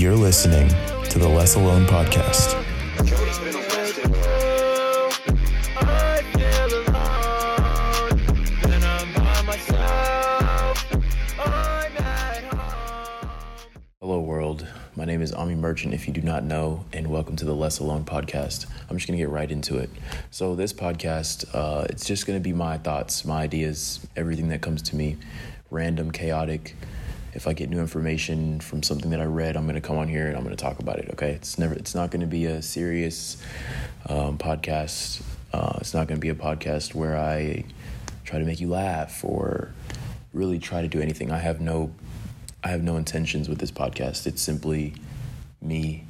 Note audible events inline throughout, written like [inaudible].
You're listening to the Less Alone podcast. Hello, world. My name is Ami Merchant, if you do not know, and welcome to the Less Alone podcast. I'm just going to get right into it. So, this podcast, uh, it's just going to be my thoughts, my ideas, everything that comes to me, random, chaotic. If I get new information from something that I read, I'm going to come on here and I'm going to talk about it. Okay, it's never, it's not going to be a serious um, podcast. Uh, it's not going to be a podcast where I try to make you laugh or really try to do anything. I have no I have no intentions with this podcast. It's simply me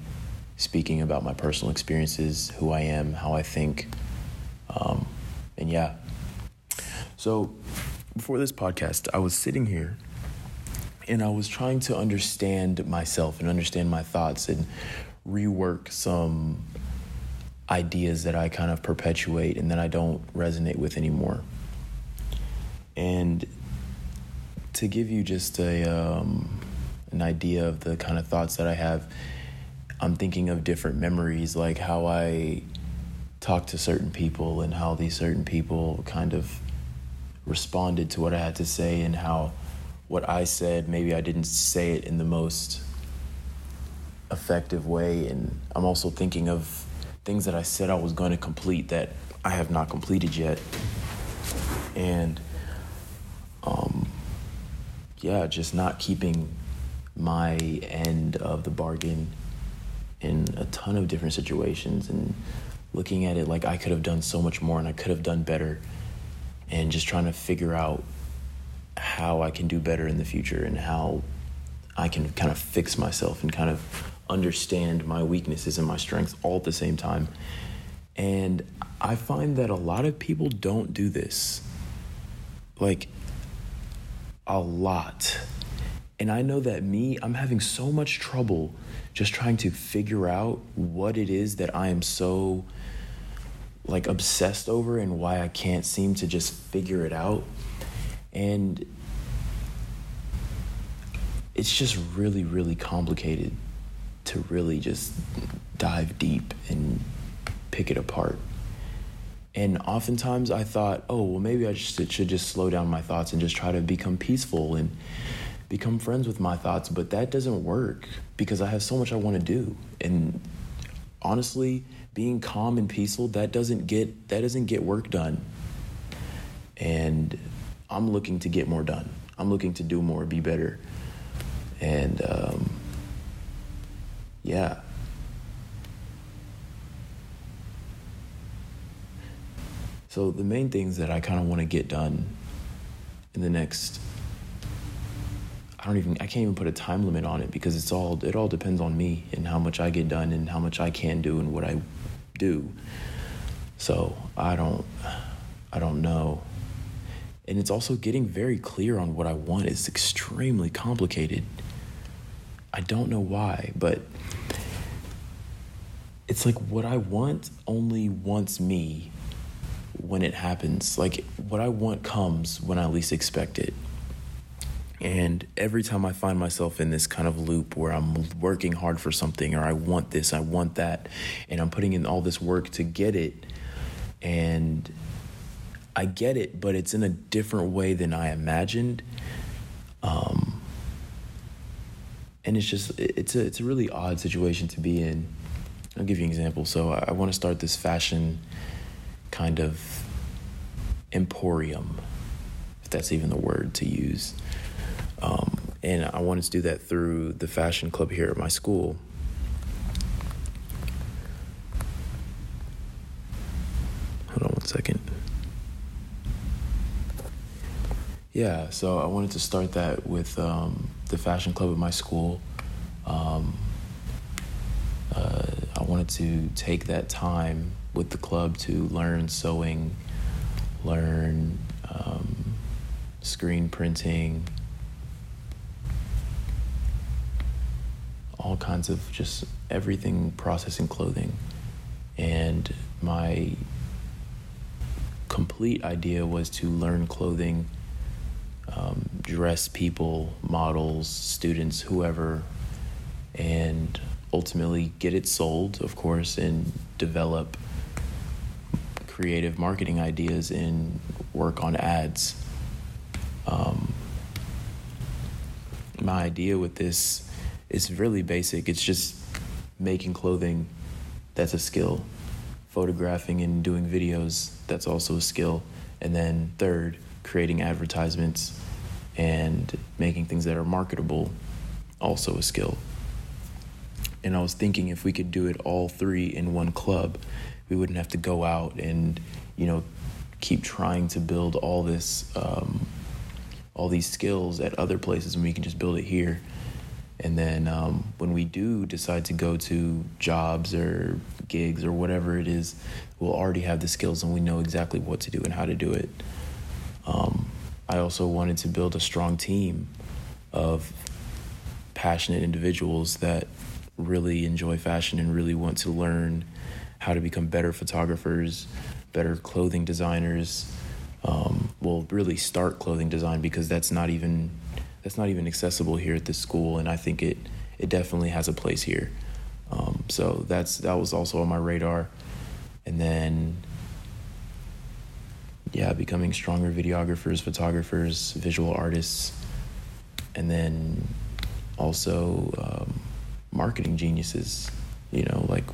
speaking about my personal experiences, who I am, how I think, um, and yeah. So before this podcast, I was sitting here and I was trying to understand myself and understand my thoughts and rework some ideas that I kind of perpetuate and that I don't resonate with anymore. And to give you just a um, an idea of the kind of thoughts that I have, I'm thinking of different memories, like how I talked to certain people and how these certain people kind of responded to what I had to say, and how what I said maybe I didn't say it in the most effective way. And I'm also thinking of things that I said I was going to complete that I have not completed yet, and um, yeah, just not keeping my end of the bargain in a ton of different situations and looking at it like I could have done so much more and I could have done better and just trying to figure out how I can do better in the future and how I can kind of fix myself and kind of understand my weaknesses and my strengths all at the same time. And I find that a lot of people don't do this. Like, a lot. And I know that me, I'm having so much trouble just trying to figure out what it is that I am so like obsessed over and why I can't seem to just figure it out. And it's just really, really complicated to really just dive deep and pick it apart. And oftentimes I thought, oh, well, maybe I just, should just slow down my thoughts and just try to become peaceful and become friends with my thoughts. But that doesn't work because I have so much I want to do. And honestly, being calm and peaceful, that doesn't get that doesn't get work done. And I'm looking to get more done. I'm looking to do more, be better. And um, yeah. So the main things that I kind of want to get done in the next I don't even I can't even put a time limit on it because it's all it all depends on me and how much I get done and how much I can do and what I do. So, I don't I don't know. And it's also getting very clear on what I want is extremely complicated. I don't know why, but it's like what I want only wants me when it happens. Like what I want comes when I least expect it. And every time I find myself in this kind of loop where I'm working hard for something or I want this, I want that, and I'm putting in all this work to get it, and I get it, but it's in a different way than I imagined. Um, and it's just it's a it's a really odd situation to be in. I'll give you an example. So I, I want to start this fashion kind of emporium, if that's even the word to use. Um, and I wanted to do that through the fashion club here at my school. Hold on one second. Yeah, so I wanted to start that with um, the fashion club at my school. Um, uh, I wanted to take that time with the club to learn sewing, learn um, screen printing, all kinds of just everything processing clothing. And my complete idea was to learn clothing, um, dress people, models, students, whoever, and ultimately get it sold, of course, and develop creative marketing ideas and work on ads. Um, my idea with this is really basic. It's just making clothing that's a skill. Photographing and doing videos, that's also a skill. And then, third, creating advertisements and making things that are marketable, also a skill. And I was thinking if we could do it all three in one club, we wouldn't have to go out and, you know, keep trying to build all this, um, all these skills at other places, and we can just build it here. And then um, when we do decide to go to jobs or gigs or whatever it is, we'll already have the skills and we know exactly what to do and how to do it. Um, I also wanted to build a strong team of passionate individuals that really enjoy fashion and really want to learn how to become better photographers, better clothing designers. Um, well, really start clothing design because that's not even that's not even accessible here at this school, and I think it it definitely has a place here. Um, so that's that was also on my radar, and then yeah, becoming stronger videographers, photographers, visual artists, and then also um, marketing geniuses. You know, like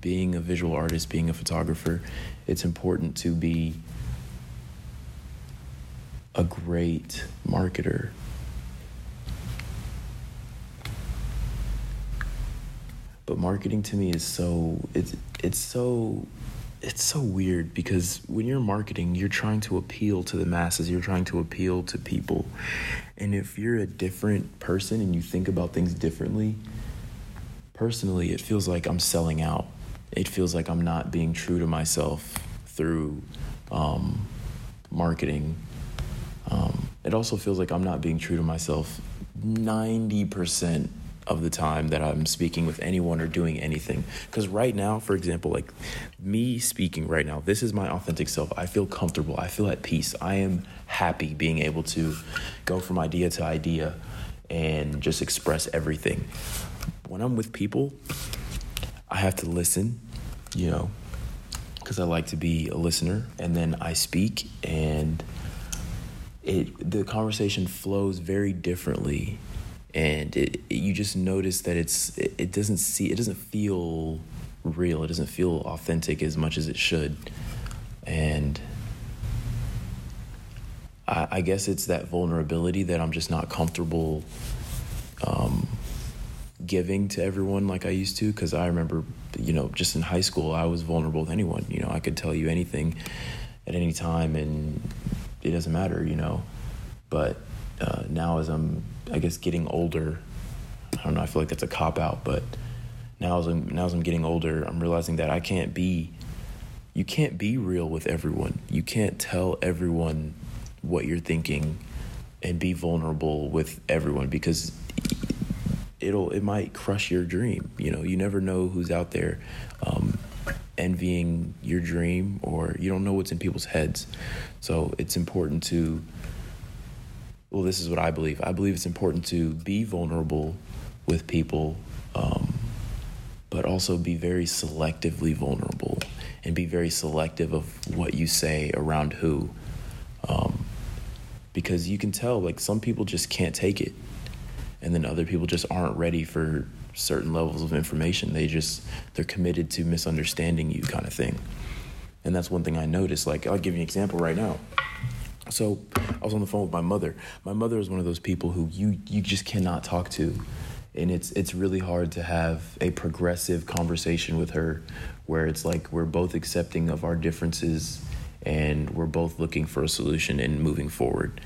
being a visual artist, being a photographer, it's important to be a great marketer. But marketing to me is so it's it's so it's so weird because when you're marketing, you're trying to appeal to the masses, you're trying to appeal to people. And if you're a different person and you think about things differently, personally, it feels like I'm selling out. It feels like I'm not being true to myself through um, marketing um, it also feels like I'm not being true to myself 90% of the time that I'm speaking with anyone or doing anything. Because right now, for example, like me speaking right now, this is my authentic self. I feel comfortable. I feel at peace. I am happy being able to go from idea to idea and just express everything. When I'm with people, I have to listen, you know, because I like to be a listener, and then I speak and it the conversation flows very differently and it, you just notice that it's it, it doesn't see it doesn't feel real. It doesn't feel authentic as much as it should. And I, I guess it's that vulnerability that I'm just not comfortable um, giving to everyone like I used to. Because I remember you know just in high school I was vulnerable with anyone. You know I could tell you anything at any time and it doesn't matter, you know. But uh, now, as I'm, I guess, getting older, I don't know. I feel like that's a cop out, but now as I'm now as I'm getting older, I'm realizing that I can't be. You can't be real with everyone. You can't tell everyone what you're thinking and be vulnerable with everyone because it'll it might crush your dream. You know, you never know who's out there. Um, envying your dream or you don't know what's in people's heads. So it's important to, well, this is what I believe. I believe it's important to be vulnerable with people, um, but also be very selectively vulnerable and be very selective of what you say around who. Um, because you can tell, like, some people just can't take it. And then other people just aren't ready for certain levels of information. They just they're committed to misunderstanding you, kind of thing. And that's one thing I noticed. Like I'll give you an example right now. So I was on the phone with my mother. My mother is one of those people who you you just cannot talk to, and it's it's really hard to have a progressive conversation with her, where it's like we're both accepting of our differences, and we're both looking for a solution and moving forward.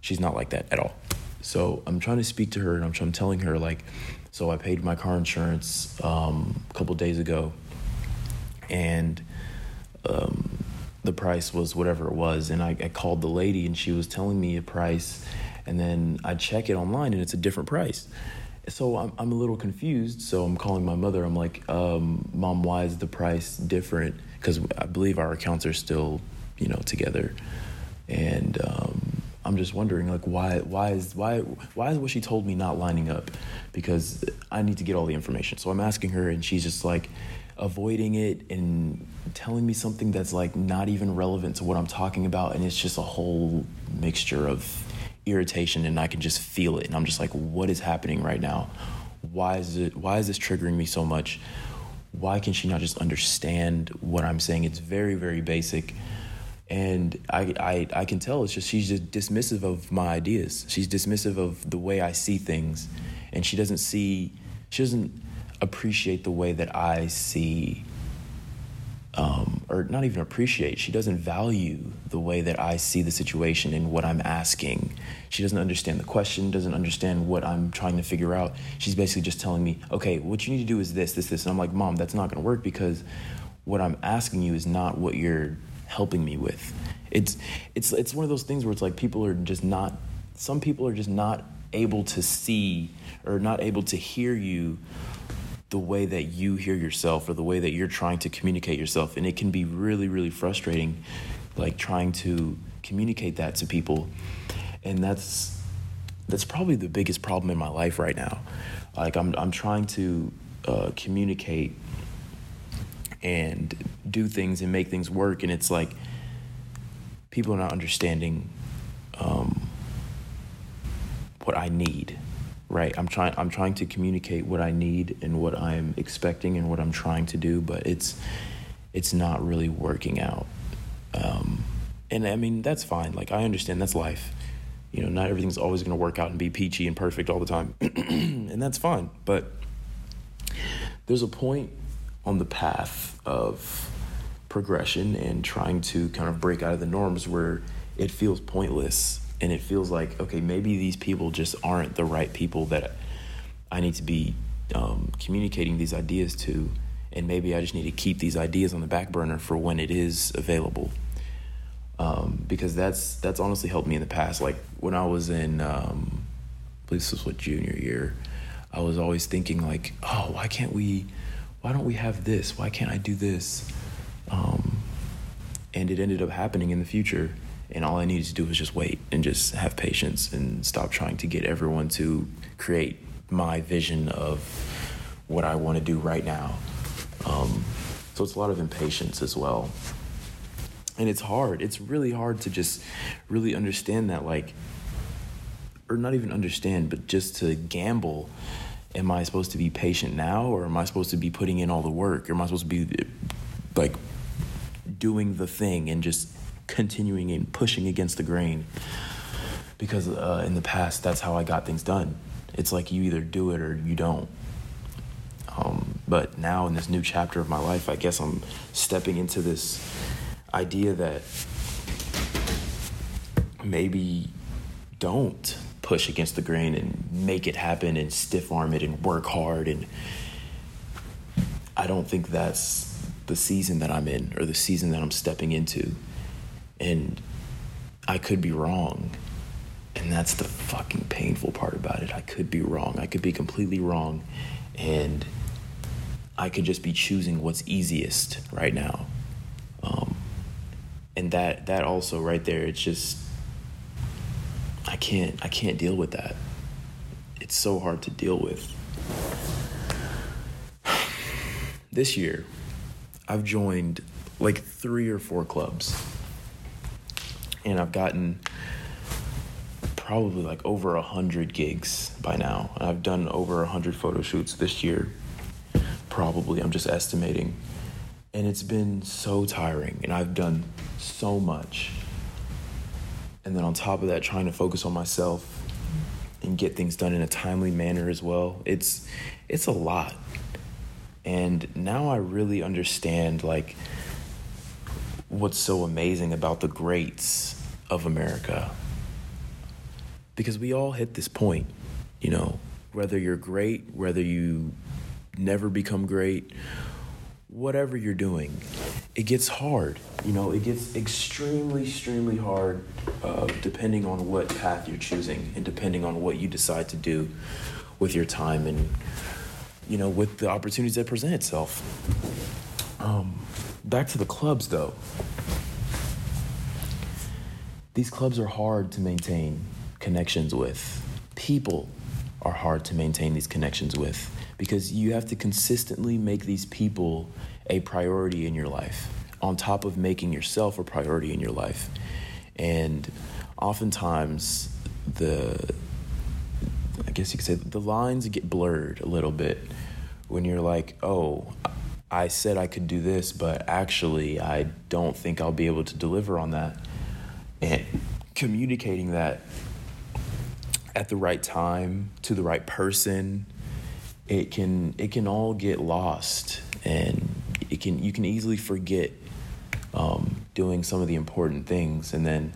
She's not like that at all. So I'm trying to speak to her, and I'm, I'm telling her like, so I paid my car insurance um, a couple days ago, and um, the price was whatever it was. And I, I, called the lady, and she was telling me a price, and then I check it online, and it's a different price. So I'm I'm a little confused. So I'm calling my mother. I'm like, um, Mom, why is the price different? Because I believe our accounts are still, you know, together, and um, I'm just wondering like why why is why why is what she told me not lining up? Because I need to get all the information. So I'm asking her and she's just like avoiding it and telling me something that's like not even relevant to what I'm talking about and it's just a whole mixture of irritation and I can just feel it and I'm just like what is happening right now? Why is it why is this triggering me so much? Why can she not just understand what I'm saying? It's very very basic and I, I I can tell it's just she's just dismissive of my ideas. She's dismissive of the way I see things, and she doesn't see she doesn't appreciate the way that I see. Um, or not even appreciate. She doesn't value the way that I see the situation and what I'm asking. She doesn't understand the question, doesn't understand what I'm trying to figure out. She's basically just telling me, okay, what you need to do is this, this, this. And I'm like, Mom, that's not going to work because what I'm asking you is not what you're helping me with. It's it's it's one of those things where it's like people are just not some people are just not able to see or not able to hear you the way that you hear yourself or the way that you're trying to communicate yourself and it can be really really frustrating like trying to communicate that to people and that's that's probably the biggest problem in my life right now like i'm i'm trying to uh, communicate and do things and make things work. And it's like people are not understanding um, what I need. Right, I'm trying. I'm trying to communicate what I need and what I'm expecting and what I'm trying to do, but it's it's not really working out. Um, and I mean that's fine. Like I understand that's life. You know, not everything's always going to work out and be peachy and perfect all the time, [clears throat] and that's fine. But there's a point on the path of progression and trying to kind of break out of the norms where it feels pointless and it feels like okay maybe these people just aren't the right people that i need to be um, communicating these ideas to and maybe i just need to keep these ideas on the back burner for when it is available um, because that's that's honestly helped me in the past like when i was in um, i believe this was what junior year i was always thinking like oh why can't we why don't we have this? Why can't I do this? Um, and it ended up happening in the future. And all I needed to do was just wait and just have patience and stop trying to get everyone to create my vision of what I want to do right now. Um, so it's a lot of impatience as well. And it's hard. It's really hard to just really understand that, like, or not even understand, but just to gamble am I supposed to be patient now or am I supposed to be putting in all the work? Or am I supposed to be like doing the thing and just continuing and pushing against the grain? Because uh, in the past, that's how I got things done. It's like you either do it or you don't. Um, but now in this new chapter of my life, I guess I'm stepping into this idea that maybe don't push against the grain and make it happen and stiff arm it and work hard and I don't think that's the season that I'm in or the season that I'm stepping into. And I could be wrong. And that's the fucking painful part about it. I could be wrong. I could be completely wrong. And I could just be choosing what's easiest right now. Um, and that that also right there, it's just I can't I can't deal with that. It's so hard to deal with. [sighs] This year, I've joined like three or four clubs. And I've gotten probably like over a hundred gigs by now. I've done over a hundred photo shoots this year. Probably, I'm just estimating. And it's been so tiring, and I've done so much and then on top of that trying to focus on myself and get things done in a timely manner as well it's it's a lot and now i really understand like what's so amazing about the greats of america because we all hit this point you know whether you're great whether you never become great whatever you're doing, it gets hard. You know, it gets extremely, extremely hard uh, depending on what path you're choosing and depending on what you decide to do with your time and, you know, with the opportunities that present itself. Um, back to the clubs, though. these clubs are hard to maintain connections with. People are hard to maintain these connections with because you have to consistently make these people a priority in your life on top of making yourself a priority in your life. And oftentimes, the I guess you could say the lines get blurred a little bit when you're like, oh, I said I could do this, but actually, I don't think I'll be able to deliver on that. And communicating that at the right time to the right person, it can it can all get lost, and it can you can easily forget um, doing some of the important things, and then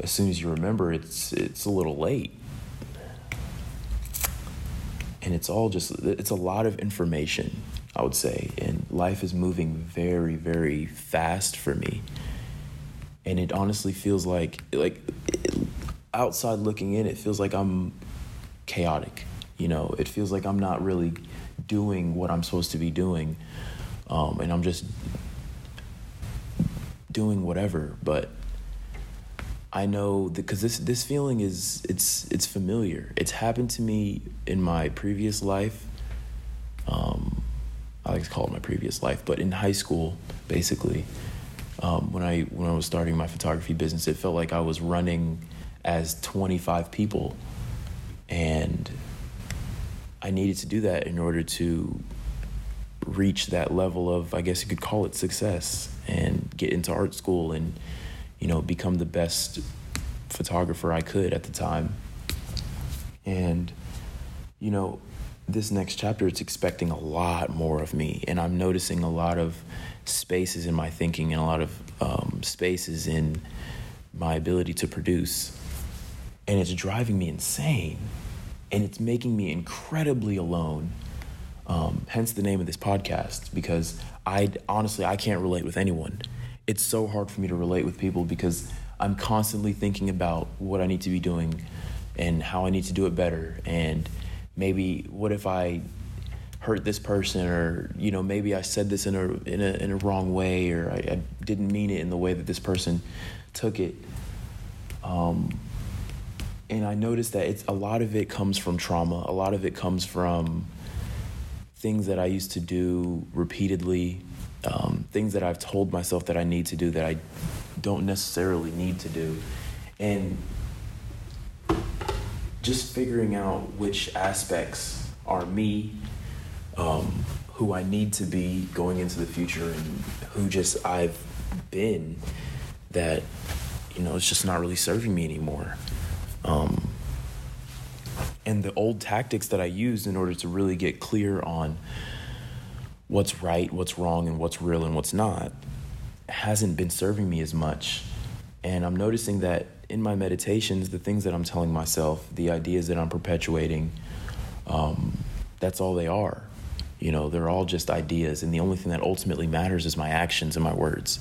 as soon as you remember, it's it's a little late. And it's all just it's a lot of information i would say and life is moving very very fast for me and it honestly feels like like outside looking in it feels like i'm chaotic you know it feels like i'm not really doing what i'm supposed to be doing um, and i'm just doing whatever but I know because this this feeling is it's it's familiar. It's happened to me in my previous life. Um, I like to call it my previous life, but in high school, basically, um, when I when I was starting my photography business, it felt like I was running as 25 people, and I needed to do that in order to reach that level of I guess you could call it success and get into art school and you know, become the best photographer I could at the time. And, you know, this next chapter, it's expecting a lot more of me. And I'm noticing a lot of spaces in my thinking and a lot of um, spaces in my ability to produce. And it's driving me insane. And it's making me incredibly alone. Um, hence the name of this podcast, because I honestly I can't relate with anyone it's so hard for me to relate with people because I'm constantly thinking about what I need to be doing and how I need to do it better. And maybe what if I hurt this person or you know maybe I said this in a in a in a wrong way or I, I didn't mean it in the way that this person took it. Um, and I noticed that it's a lot of it comes from trauma. A lot of it comes from things that I used to do repeatedly um, things that I've told myself that I need to do that I don't necessarily need to do. And just figuring out which aspects are me, um, who I need to be going into the future, and who just I've been that, you know, it's just not really serving me anymore. Um, and the old tactics that I used in order to really get clear on what's right, what's wrong, and what's real and what's not hasn't been serving me as much. And I'm noticing that in my meditations, the things that I'm telling myself, the ideas that I'm perpetuating, um, that's all they are. You know, they're all just ideas, and the only thing that ultimately matters is my actions and my words.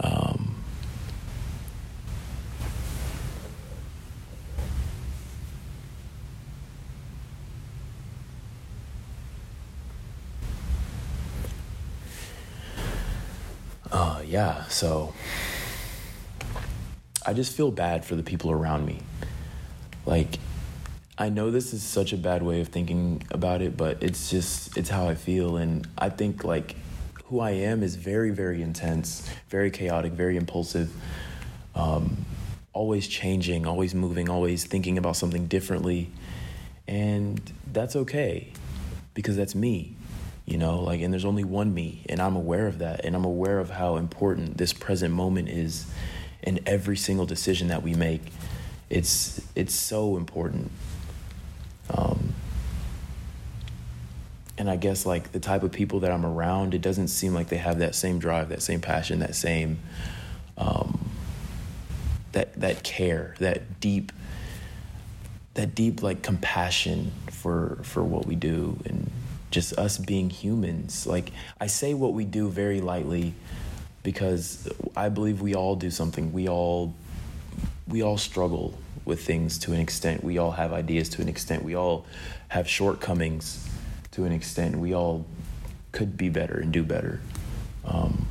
Um, yeah, so I just feel bad for the people around me. Like, I know this is such a bad way of thinking about it, but it's just, it's how I feel. And I think, like, who I am is very, very intense, very chaotic, very impulsive, um, always changing, always moving, always thinking about something differently. And that's okay because that's me you know like and there's only one me and i'm aware of that and i'm aware of how important this present moment is in every single decision that we make it's it's so important um, and i guess like the type of people that i'm around it doesn't seem like they have that same drive that same passion that same um, that that care that deep that deep like compassion for for what we do and just us being humans. Like, I say what we do very lightly because I believe we all do something. We all we all struggle with things to an extent. We all have ideas to an extent. We all have shortcomings to an extent. We all could be better and do better. Um,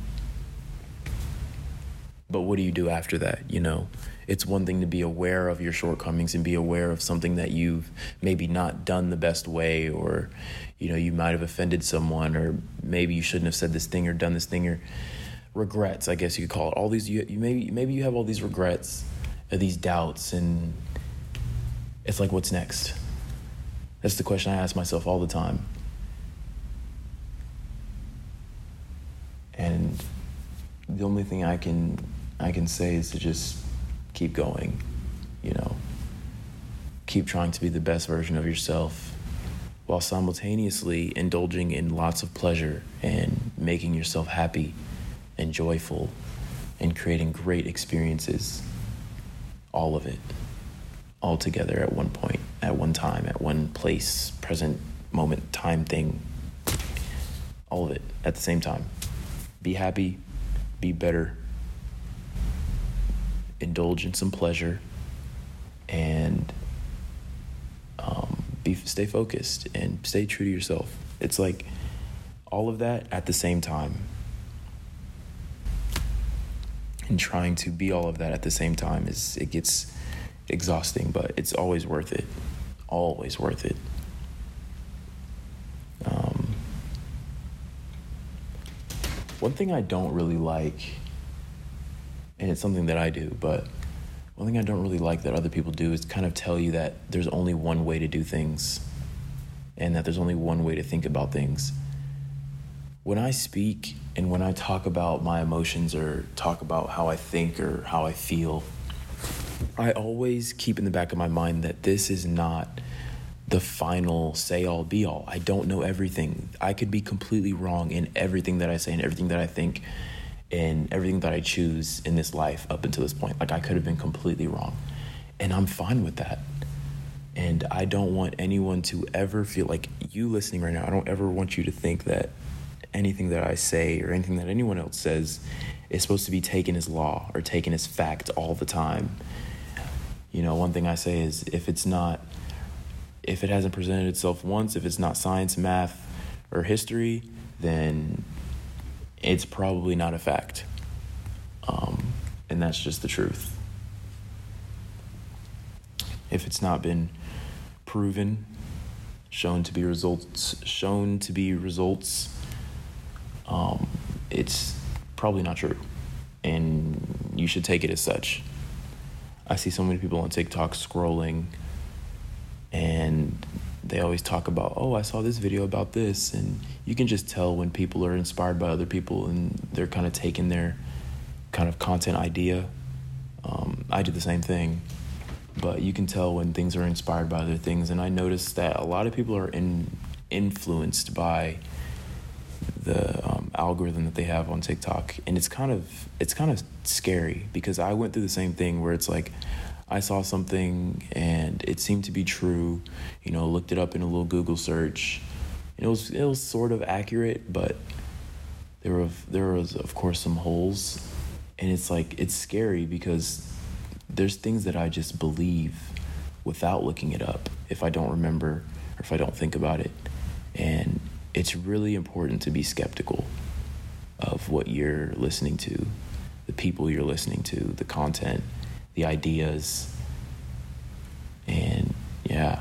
but what do you do after that? You know, it's one thing to be aware of your shortcomings and be aware of something that you've maybe not done the best way, or, you know, you might have offended someone, or maybe you shouldn't have said this thing or done this thing, or regrets, I guess you could call it. All these, you, you maybe, maybe you have all these regrets, or these doubts, and it's like, what's next? That's the question I ask myself all the time. And the only thing I can I can say is to just keep going, you know. Keep trying to be the best version of yourself while simultaneously indulging in lots of pleasure and making yourself happy and joyful and creating great experiences. All of it. All together at one point, at one time, at one place, present moment, time thing. All of it at the same time. Be happy, be better, indulge in some pleasure, and um, be stay focused and stay true to yourself. It's like all of that at the same time. And trying to be all of that at the same time is it gets exhausting, but it's always worth it. Always worth it. Um, one thing I don't really like, and it's something that I do, but one thing I don't really like that other people do is kind of tell you that there's only one way to do things and that there's only one way to think about things. When I speak and when I talk about my emotions or talk about how I think or how I feel, I always keep in the back of my mind that this is not the final say all be all. I don't know everything. I could be completely wrong in everything that I say and everything that I think and everything that I choose in this life up until this point. Like I could have been completely wrong. And I'm fine with that. And I don't want anyone to ever feel like you listening right now, I don't ever want you to think that anything that I say or anything that anyone else says is supposed to be taken as law or taken as fact all the time. You know, one thing I say is if it's not if it hasn't presented itself once, if it's not science, math, or history, then it's probably not a fact. Um, and that's just the truth. If it's not been proven, shown to be results, shown to be results, um, it's probably not true. And you should take it as such. I see so many people on TikTok scrolling and they always talk about oh i saw this video about this and you can just tell when people are inspired by other people and they're kind of taking their kind of content idea um, i do the same thing but you can tell when things are inspired by other things and i noticed that a lot of people are in, influenced by the um, algorithm that they have on tiktok and it's kind of it's kind of scary because i went through the same thing where it's like I saw something and it seemed to be true. You know, looked it up in a little Google search. and It was it was sort of accurate, but there were there was of course some holes, and it's like it's scary because there's things that I just believe without looking it up if I don't remember or if I don't think about it, and it's really important to be skeptical of what you're listening to, the people you're listening to, the content the ideas. And yeah,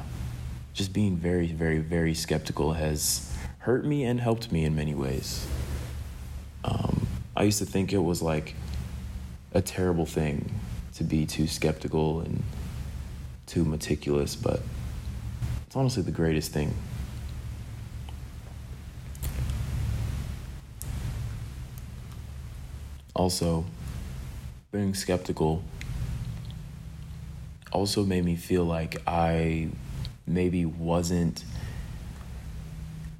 just being very, very, very skeptical has hurt me and helped me in many ways. Um, I used to think it was like a terrible thing to be too skeptical and too meticulous, but it's honestly the greatest thing. Also, being skeptical also made me feel like I maybe wasn't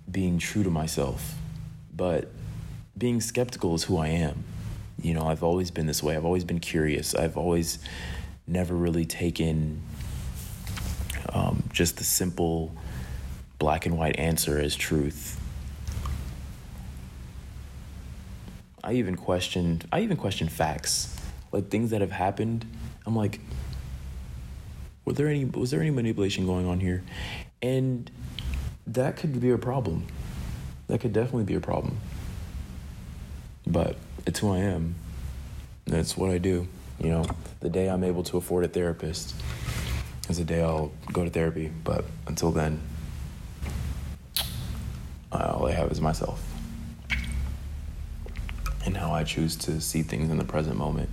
being true to myself. But being skeptical is who I am. You know, I've always been this way. I've always been curious. I've always never really taken um, just the simple black and white answer as truth. I even questioned I even questioned facts. Like things that have happened. I'm like, were there any was there any manipulation going on here? And that could be a problem. That could definitely be a problem. But it's who I am. That's what I do. You know, the day I'm able to afford a therapist is the day I'll go to therapy. But until then, all I have is myself and how I choose to see things in the present moment.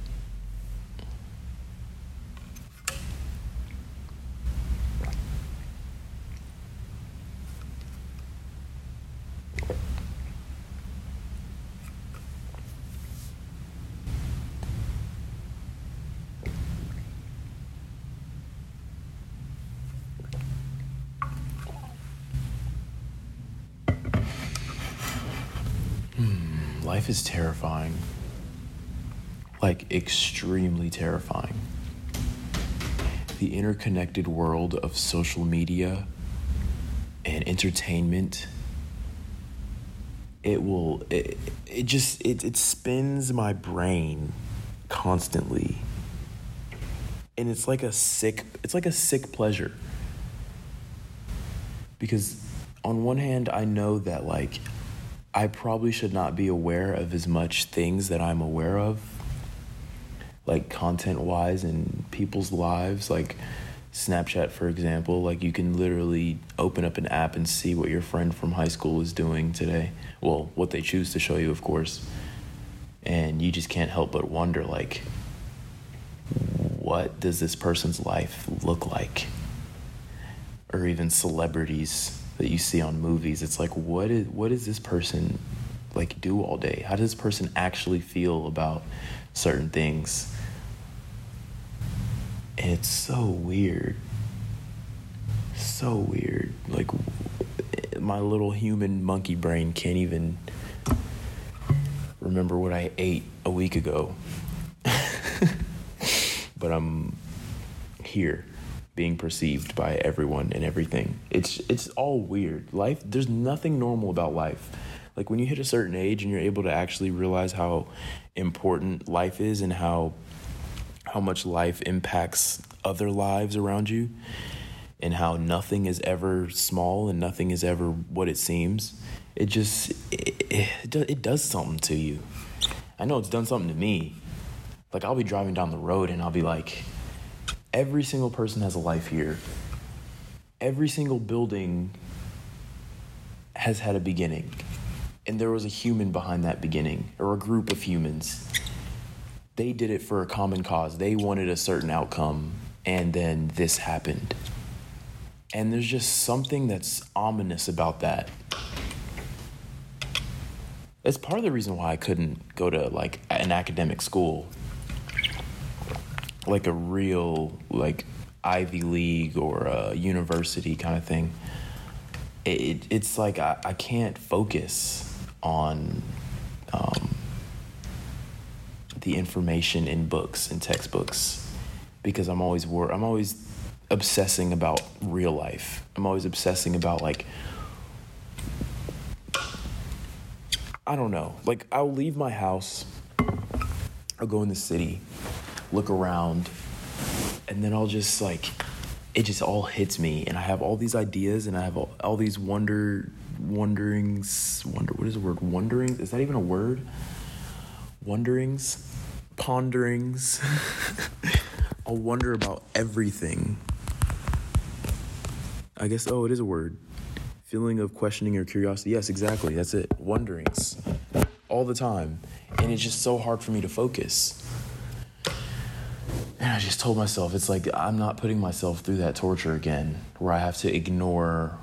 Life is terrifying. Like, extremely terrifying. The interconnected world of social media and entertainment it will it, it just it, it spins my brain constantly and it's like a sick it's like a sick pleasure because on one hand i know that like I probably should not be aware of as much things that I'm aware of, like content wise in people's lives. Like Snapchat, for example, like you can literally open up an app and see what your friend from high school is doing today. Well, what they choose to show you, of course. And you just can't help but wonder, like, what does this person's life look like? Or even celebrities that you see on movies. It's like what is what does this person like do all day? How does this person actually feel about certain things? And it's so weird. So weird. Like my little human monkey brain can't even remember what I ate a week ago. [laughs] but I'm here being perceived by everyone and everything. It's it's all weird. Life there's nothing normal about life. Like when you hit a certain age and you're able to actually realize how important life is and how how much life impacts other lives around you and how nothing is ever small and nothing is ever what it seems. It just it, it, it does something to you. I know it's done something to me. Like I'll be driving down the road and I'll be like Every single person has a life here. Every single building has had a beginning. And there was a human behind that beginning, or a group of humans. They did it for a common cause. They wanted a certain outcome, and then this happened. And there's just something that's ominous about that. It's part of the reason why I couldn't go to like an academic school like a real like Ivy League or a university kind of thing, it, it's like I, I can't focus on um, the information in books and textbooks because I'm always wor- I'm always obsessing about real life. I'm always obsessing about like I don't know. Like I'll leave my house, I'll go in the city, look around, and then I'll just like, it just all hits me, and I have all these ideas, and I have all, all these wonder, wonderings, wonder. What is the word? Wonderings? Is that even a word? Wonderings, ponderings. [laughs] I'll wonder about everything. I guess. Oh, it is a word. Feeling of questioning or curiosity. Yes, exactly. That's it. Wonderings all the time. And it's just so hard for me to focus. And I just told myself, it's like I'm not putting myself through that torture again, where I have to ignore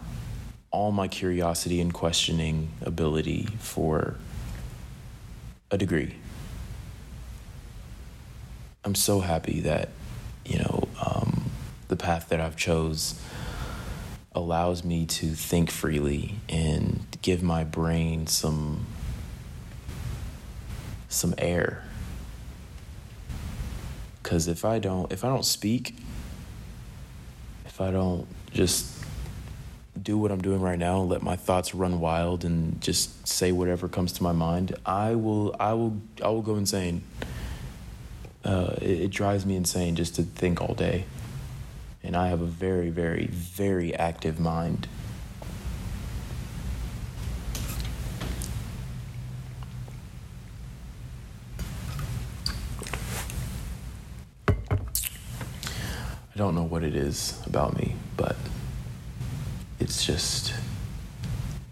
all my curiosity and questioning ability for a degree. I'm so happy that, you know, um, the path that I've chose allows me to think freely and give my brain some some air because if I don't, if I don't speak, if I don't just do what I'm doing right now let my thoughts run wild and just say whatever comes to my mind, I will, I will, I will go insane. Uh, it, it drives me insane just to think all day, and I have a very, very, very active mind. I don't know what it is about me, but it's just,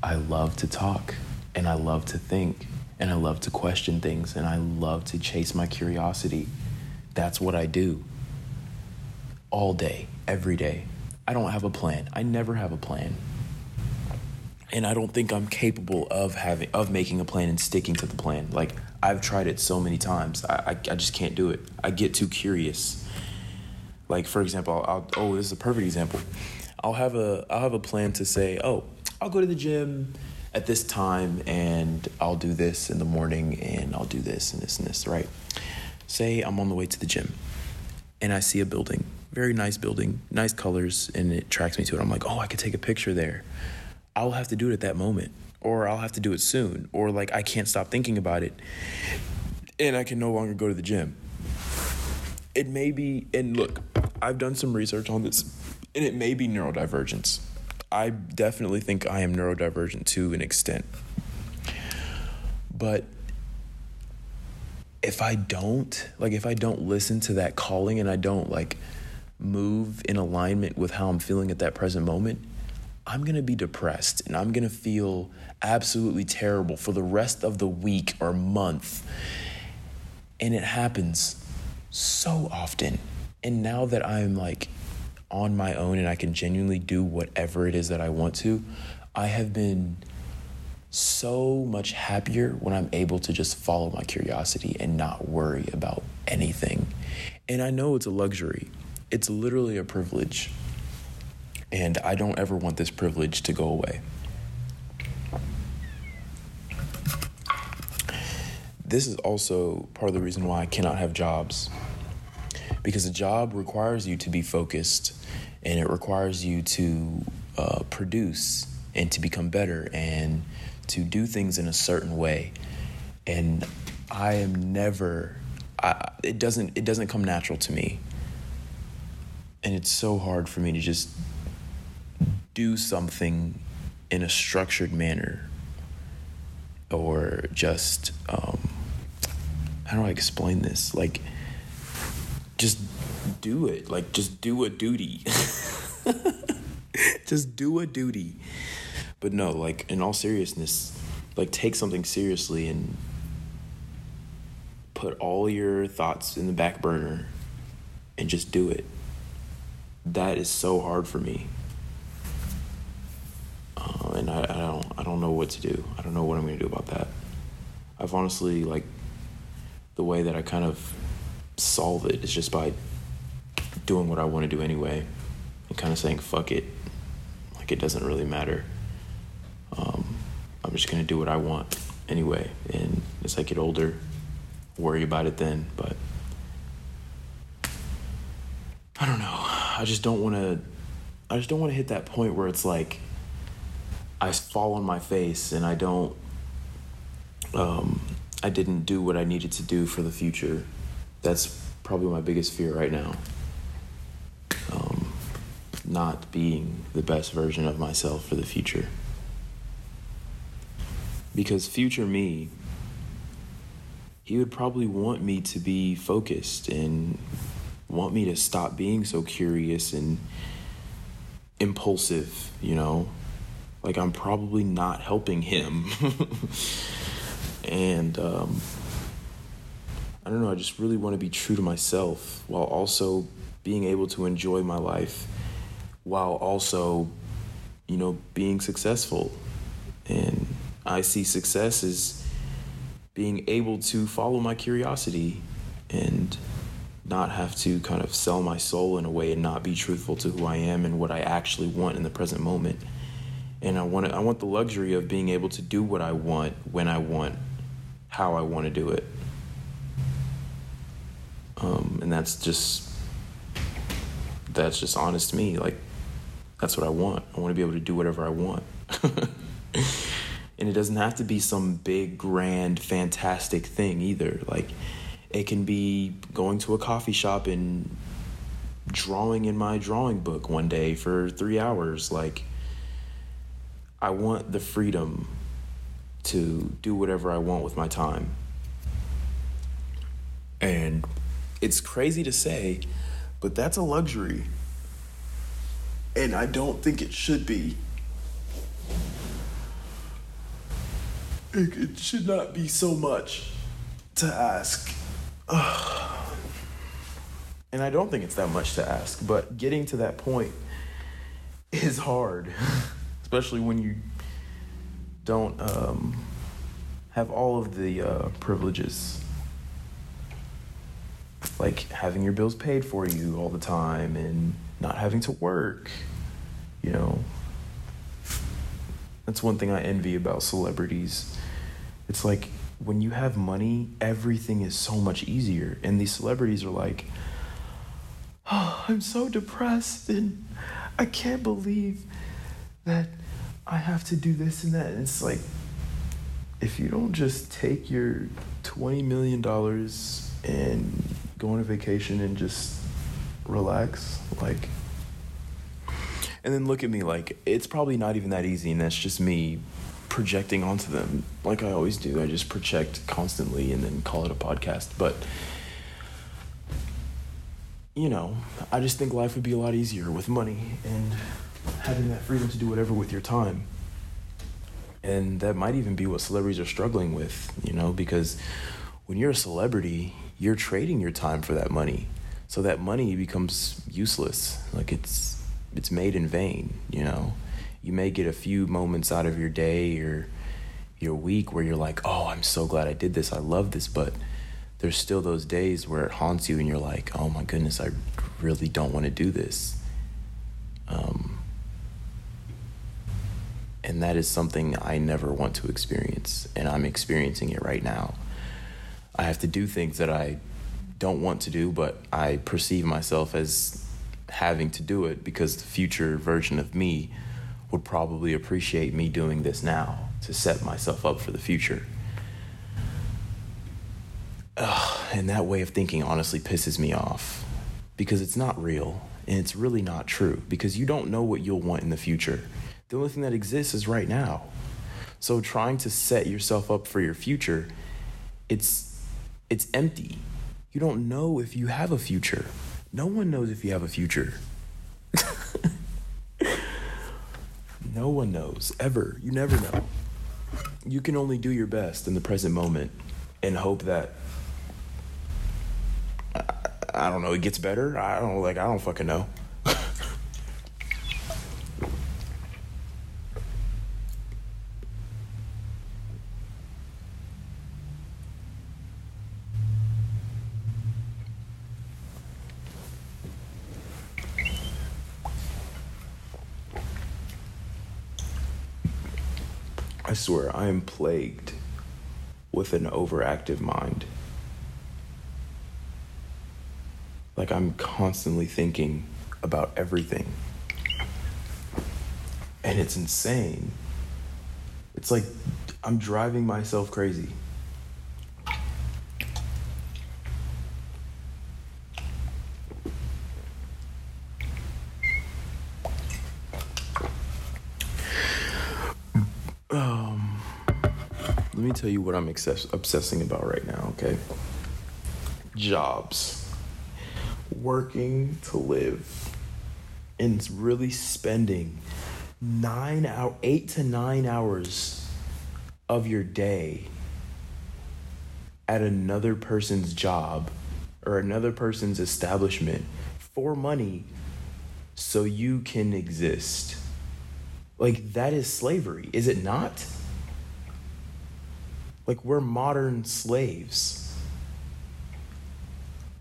I love to talk and I love to think and I love to question things and I love to chase my curiosity. That's what I do all day, every day. I don't have a plan. I never have a plan. And I don't think I'm capable of having of making a plan and sticking to the plan. Like I've tried it so many times. I, I, I just can't do it. I get too curious. Like for example, I'll, oh, this is a perfect example. I'll have a I'll have a plan to say, oh, I'll go to the gym at this time and I'll do this in the morning and I'll do this and this and this, right? Say I'm on the way to the gym and I see a building, very nice building, nice colors, and it attracts me to it. I'm like, oh, I could take a picture there. I'll have to do it at that moment, or I'll have to do it soon, or like I can't stop thinking about it and I can no longer go to the gym. It may be, and look, I've done some research on this, and it may be neurodivergence. I definitely think I am neurodivergent to an extent. But if I don't, like, if I don't listen to that calling and I don't, like, move in alignment with how I'm feeling at that present moment, I'm gonna be depressed and I'm gonna feel absolutely terrible for the rest of the week or month. And it happens so often. And now that I'm like on my own and I can genuinely do whatever it is that I want to, I have been so much happier when I'm able to just follow my curiosity and not worry about anything. And I know it's a luxury, it's literally a privilege. And I don't ever want this privilege to go away. This is also part of the reason why I cannot have jobs because a job requires you to be focused and it requires you to uh, produce and to become better and to do things in a certain way. And i am never I, it doesn't it doesn't come natural to me. And it's so hard for me to just do something in a structured manner or just um, how do i explain this? Like just do it. Like, just do a duty. [laughs] just do a duty. But no, like, in all seriousness, like, take something seriously and put all your thoughts in the back burner and just do it. That is so hard for me. Uh, and I, I don't I don't know what to do. I don't know what I'm gonna do about that. I've honestly like the way that I kind of solve it. Is just by doing what I want to do anyway and kind of saying fuck it. Like it doesn't really matter. Um, I'm just gonna do what I want anyway. And as I get older worry about it then but I don't know. I just don't want to I just don't want to hit that point where it's like I fall on my face and I don't um, I didn't do what I needed to do for the future that's probably my biggest fear right now. Um, not being the best version of myself for the future. Because future me, he would probably want me to be focused and want me to stop being so curious and impulsive, you know? Like I'm probably not helping him. [laughs] and um, I don't know, I just really want to be true to myself while also being able to enjoy my life while also, you know, being successful. And I see success as being able to follow my curiosity and not have to kind of sell my soul in a way and not be truthful to who I am and what I actually want in the present moment. And I want to, I want the luxury of being able to do what I want when I want, how I want to do it. Um, and that's just that's just honest to me. Like that's what I want. I want to be able to do whatever I want. [laughs] and it doesn't have to be some big, grand, fantastic thing either. Like it can be going to a coffee shop and drawing in my drawing book one day for three hours. Like I want the freedom to do whatever I want with my time. And it's crazy to say, But that's a luxury. And I don't think it should be. It, it should not be so much to ask. Ugh. And I don't think it's that much to ask, but getting to that point is hard, [laughs] especially when you don't um, have all of the uh, privileges. Like having your bills paid for you all the time and not having to work, you know. That's one thing I envy about celebrities. It's like when you have money, everything is so much easier. And these celebrities are like, oh, I'm so depressed and I can't believe that I have to do this and that. And it's like, if you don't just take your $20 million and go on a vacation and just relax, like, and then look at me like it's probably not even that easy, and that's just me projecting onto them like I always do. I just project constantly and then call it a podcast. But you know, I just think life would be a lot easier with money and having that freedom to do whatever with your time. And that might even be what celebrities are struggling with, you know, because when you're a celebrity, you're trading your time for that money. So that money becomes useless. Like it's it's made in vain, you know. You may get a few moments out of your day or your week where you're like, "Oh, I'm so glad I did this. I love this," but there's still those days where it haunts you and you're like, oh my goodness, I really don't want to do this. Um, and that is something I never want to experience, and I'm experiencing it right now. I have to do things that I don't want to do, but I perceive myself as having to do it because the future version of me would probably appreciate me doing this now to set myself up for the future. Ugh, and that way of thinking honestly pisses me off because it's not real and it's really not true because you don't know what you'll want in the future. The only thing that exists is right now. So trying to set yourself up for your future, it's it's empty. You don't know if you have a future. No one knows if you have a future. [laughs] no one knows ever. You never know. You can only do your best in the present moment and hope that I don't know, it gets better. I don't like I don't fucking know. I swear, I am plagued with an overactive mind. like I'm constantly thinking about everything. And it's insane. It's like I'm driving myself crazy. Tell you what I'm obsess- obsessing about right now, okay? Jobs working to live and really spending nine out eight to nine hours of your day at another person's job or another person's establishment for money so you can exist. Like, that is slavery, is it not? Like, we're modern slaves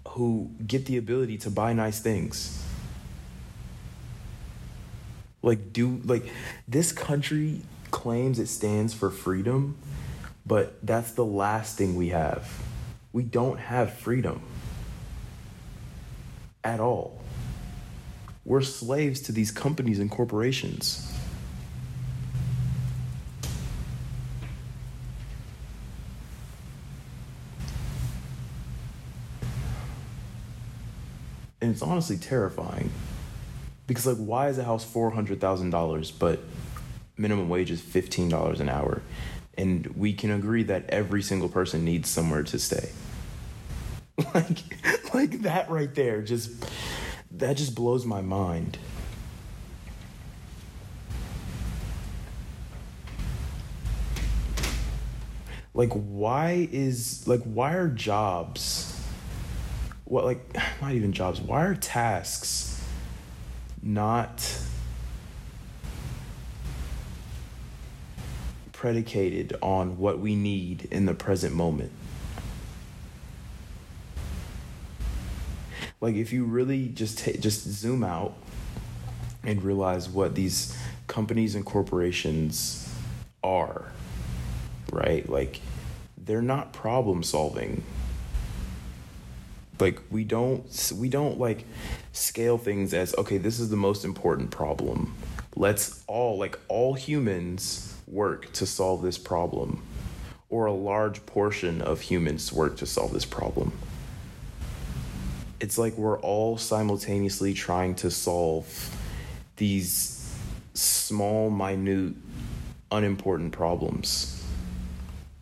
who get the ability to buy nice things. Like, do, like, this country claims it stands for freedom, but that's the last thing we have. We don't have freedom at all. We're slaves to these companies and corporations. And it's honestly terrifying. Because like why is a house $400000 but minimum wage is $15 an hour? And we can agree that every single person needs somewhere to stay. [laughs] Like like that right there just that just blows my mind. Like why is like why are jobs what like [sighs] not even jobs, why are tasks not predicated on what we need in the present moment? like if you really just ta- just zoom out and realize what these companies and corporations are right? Like they're not problem solving like we don't we don't like scale things as okay this is the most important problem. Let's all like all humans work to solve this problem or a large portion of humans work to solve this problem. It's like we're all simultaneously trying to solve these small, minute, unimportant problems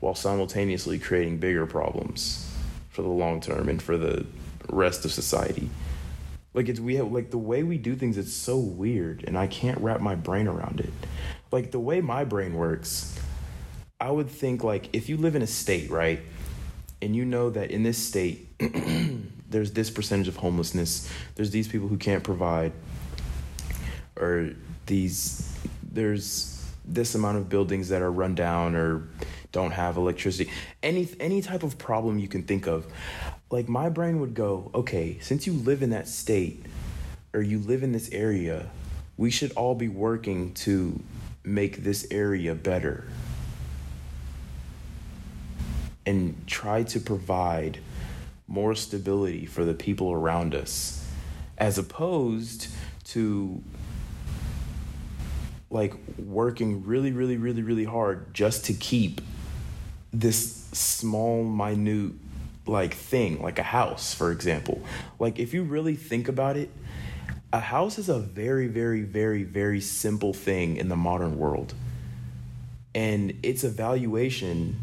while simultaneously creating bigger problems for the long term and for the rest of society. Like it's we have like the way we do things it's so weird and I can't wrap my brain around it. Like the way my brain works, I would think like if you live in a state, right? And you know that in this state [clears throat] there's this percentage of homelessness there's these people who can't provide or these there's this amount of buildings that are run down or don't have electricity. Any any type of problem you can think of like my brain would go okay since you live in that state or you live in this area we should all be working to make this area better and try to provide more stability for the people around us as opposed to like working really really really really hard just to keep this small minute like thing like a house for example like if you really think about it a house is a very very very very simple thing in the modern world and its evaluation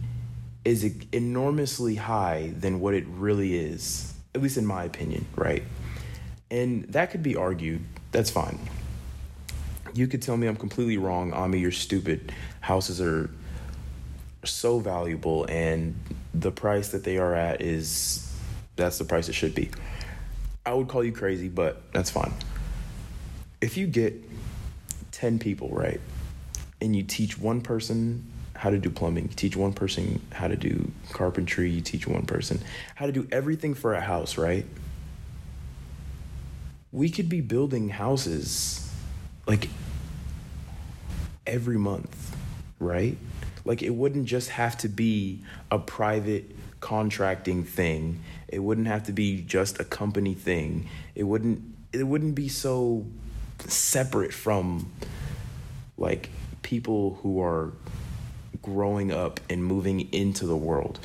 is enormously high than what it really is, at least in my opinion, right? And that could be argued. That's fine. You could tell me I'm completely wrong, Ami, you're stupid. Houses are so valuable and the price that they are at is that's the price it should be. I would call you crazy, but that's fine. If you get 10 people, right? And you teach one person how to do plumbing. You teach one person how to do carpentry. You teach one person how to do everything for a house, right? We could be building houses like every month, right? Like it wouldn't just have to be a private contracting thing. It wouldn't have to be just a company thing. It wouldn't it wouldn't be so separate from like people who are growing up and moving into the world.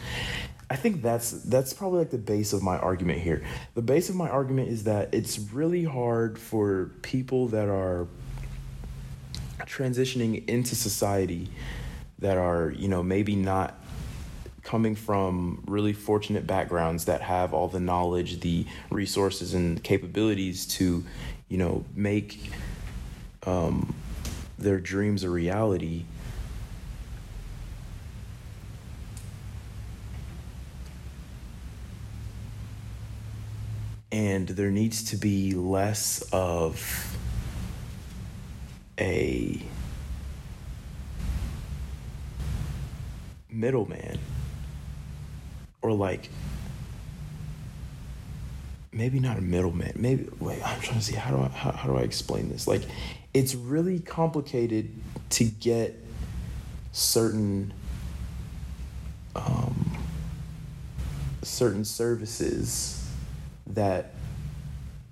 I think that's that's probably like the base of my argument here. The base of my argument is that it's really hard for people that are transitioning into society that are, you know, maybe not coming from really fortunate backgrounds that have all the knowledge, the resources and capabilities to, you know, make um, their dreams a reality. And there needs to be less of a middleman. Or like maybe not a middleman. Maybe wait i'm trying to see how do i how, how do i explain this? Like it's really complicated to get certain um, certain services that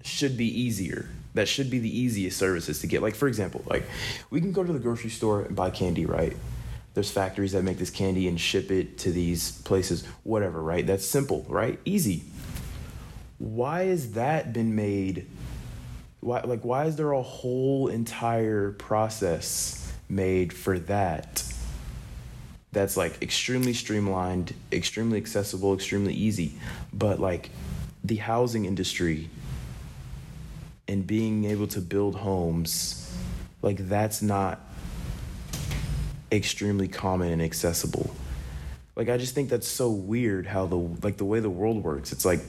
should be easier that should be the easiest services to get. Like for example like we can go to the grocery store and buy candy right there's factories that make this candy and ship it to these places whatever right? That's simple right? Easy. Why has that been made why like why is there a whole entire process made for that? That's like extremely streamlined extremely accessible extremely easy. But like the housing industry and being able to build homes, like that's not extremely common and accessible. Like I just think that's so weird how the like the way the world works. It's like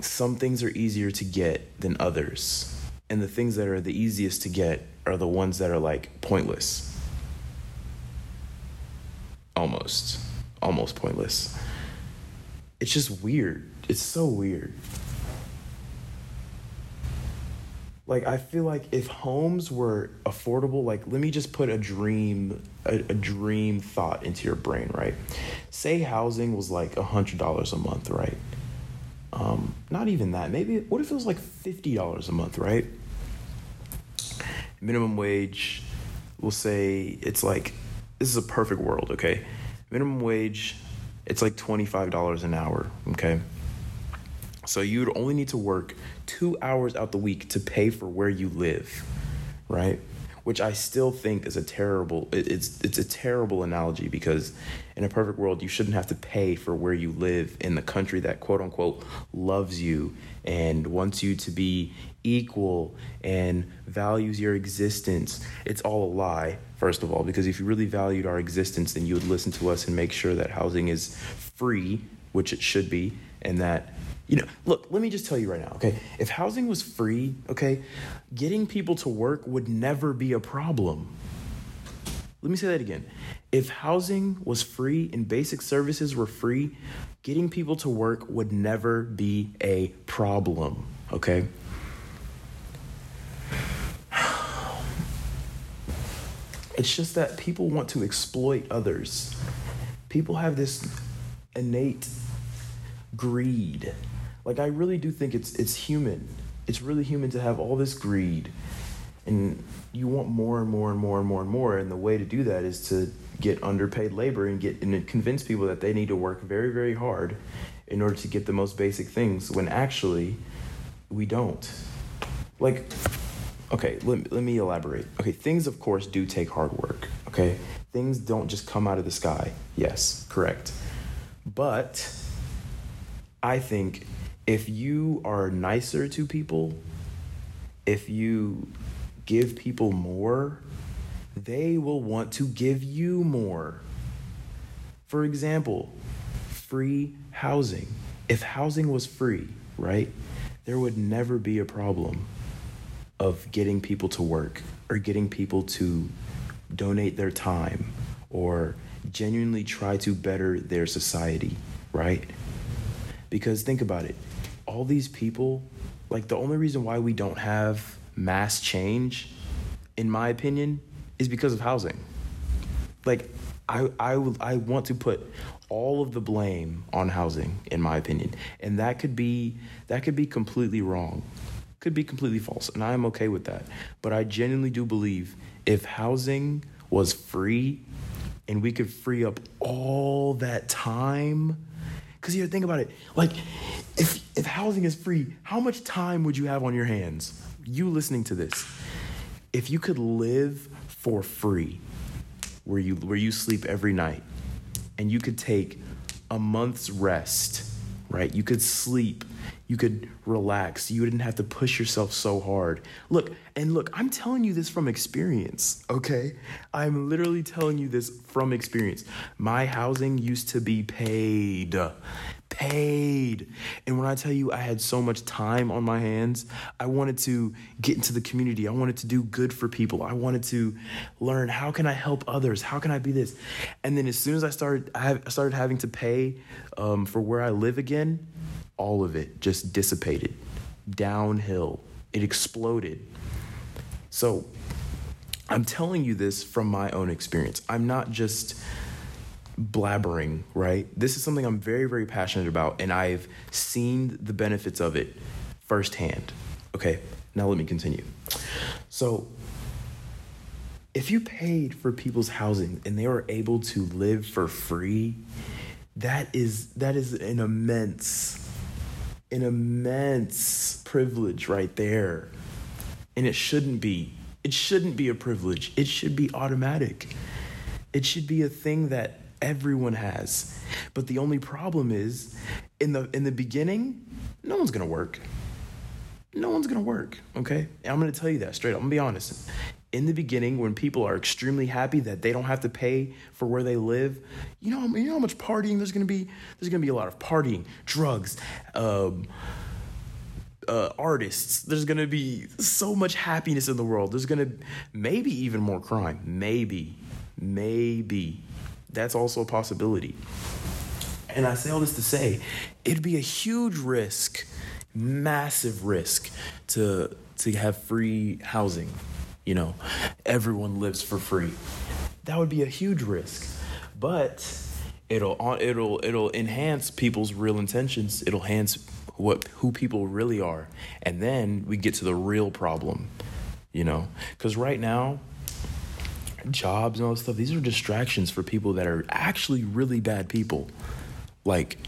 some things are easier to get than others. And the things that are the easiest to get are the ones that are like pointless. Almost. Almost pointless. It's just weird. It's so weird. Like I feel like if homes were affordable, like let me just put a dream a, a dream thought into your brain, right? Say housing was like a hundred dollars a month, right? Um, not even that. Maybe what if it was like fifty dollars a month, right? Minimum wage, we'll say it's like this is a perfect world, okay? Minimum wage, it's like twenty five dollars an hour, okay? So you'd only need to work two hours out the week to pay for where you live, right? Which I still think is a terrible it's it's a terrible analogy because in a perfect world you shouldn't have to pay for where you live in the country that quote unquote loves you and wants you to be equal and values your existence. It's all a lie, first of all, because if you really valued our existence then you would listen to us and make sure that housing is free, which it should be, and that you know, look, let me just tell you right now, okay? If housing was free, okay, getting people to work would never be a problem. Let me say that again. If housing was free and basic services were free, getting people to work would never be a problem, okay? [sighs] It's just that people want to exploit others. People have this innate greed like I really do think it's it's human. It's really human to have all this greed and you want more and more and more and more and more and the way to do that is to get underpaid labor and get and convince people that they need to work very very hard in order to get the most basic things when actually we don't. Like okay let, let me elaborate. Okay things of course do take hard work okay? Things don't just come out of the sky. Yes correct. But i think if you are nicer to people, if you give people more, they will want to give you more. For example, free housing. If housing was free, right, there would never be a problem of getting people to work or getting people to donate their time or genuinely try to better their society, right? Because think about it all these people, like the only reason why we don't have mass change, in my opinion, is because of housing. Like I I I want to put all of the blame on housing in my opinion. And that could be that could be completely wrong. Could be completely false, and I am okay with that. But I genuinely do believe if housing was free and we could free up all that time because you think about it, like if if housing is free, how much time would you have on your hands? You listening to this, if you could live for free, where you where you sleep every night, and you could take a month's rest, right? You could sleep you could relax. You didn't have to push yourself so hard. Look, and look, I'm telling you this from experience, okay? I'm literally telling you this from experience. My housing used to be paid. Paid. And when I tell you I had so much time on my hands, I wanted to get into the community. I wanted to do good for people. I wanted to learn how can I help others? How can I be this? And then as soon as I started, I started having to pay um, for where I live again all of it just dissipated downhill. It exploded. So I'm telling you this from my own experience. I'm not just blabbering, right? This is something I'm very, very passionate about, and I've seen the benefits of it firsthand. Okay, now let me continue. So, if you paid for people's housing and they were able to live for free, that is that is an immense an immense privilege right there. And it shouldn't be. It shouldn't be a privilege. It should be automatic. It should be a thing that everyone has. But the only problem is in the in the beginning, no one's going to work. no one's gonna work. Okay, and I'm gonna tell you that straight up. I'm gonna be honest. In the beginning, when people are extremely happy that they don't have to pay for where they live, you know, you know how much partying there's gonna be. There's gonna be a lot of partying, drugs, um, uh, artists. There's gonna be so much happiness in the world. There's gonna maybe even more crime. Maybe, maybe that's also a possibility. And I say all this to say, it'd be a huge risk, massive risk to to have free housing. You know, everyone lives for free. That would be a huge risk. But it'll uh, it'll it'll enhance people's real intentions. It'll enhance what who people really are. And then we get to the real problem. You know, cuz right now jobs and all this stuff, these are distractions for people that are actually really bad people. Like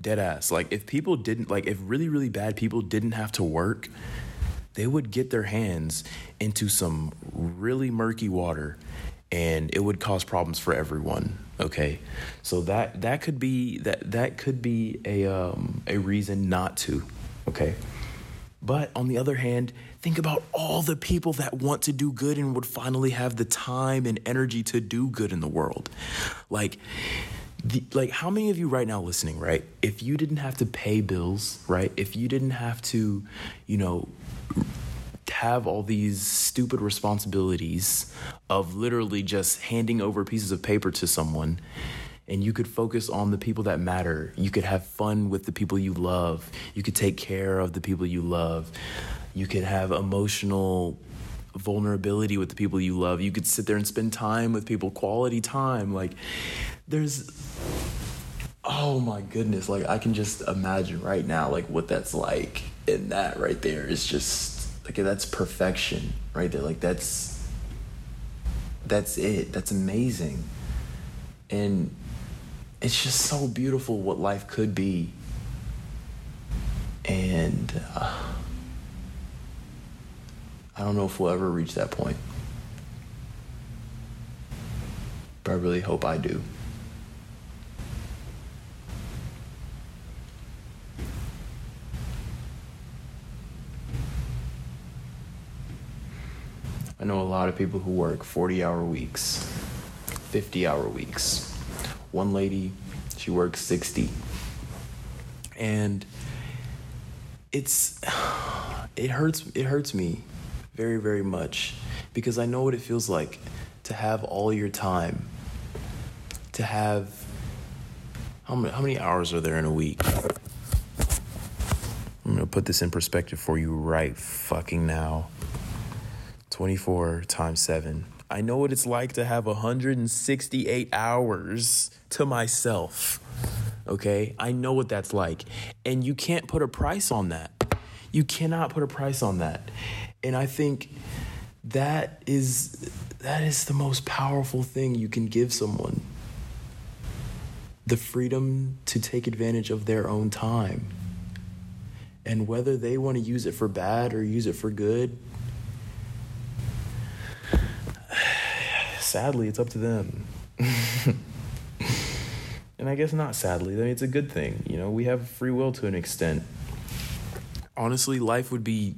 dead ass. Like if people didn't like if really really bad people didn't have to work, they would get their hands into some really murky water and it would cause problems for everyone okay? So that that could be that that could be a um a reason not to okay? But on the other hand think about all the people that want to do good and would finally have the time and energy to do good in the world. Like the, like how many of you right now listening right if you didn't have to pay bills right if you didn't have to you know have all these stupid responsibilities of literally just handing over pieces of paper to someone and you could focus on the people that matter you could have fun with the people you love you could take care of the people you love you could have emotional vulnerability with the people you love. You could sit there and spend time with people quality time like there's oh my goodness like i can just imagine right now like what that's like. And that right there is just like that's perfection right there. Like that's that's it. That's amazing. And it's just so beautiful what life could be. And uh, i don't know if we'll ever reach that point but i really hope i do I know a lot of people who work 40 hour weeks, 50 hour weeks. One lady, she works 60. And it's [sighs] it hurts it hurts me very very much because I know what it feels like to have all your time to have how many, how many hours are there in a week? I'm to put this in perspective for you right fucking now. 24 times 7. I know what it's like to have 168 hours to myself. Okay? I know what that's like. And you can't put a price on that. You cannot put a price on that. And I think that is that is the most powerful thing you can give someone. The freedom to take advantage of their own time. And whether they want to use it for bad or use it for good, sadly, it's up to them. [laughs] and I guess not sadly. I mean, it's a good thing. You know, we have free will to an extent. Honestly, life would be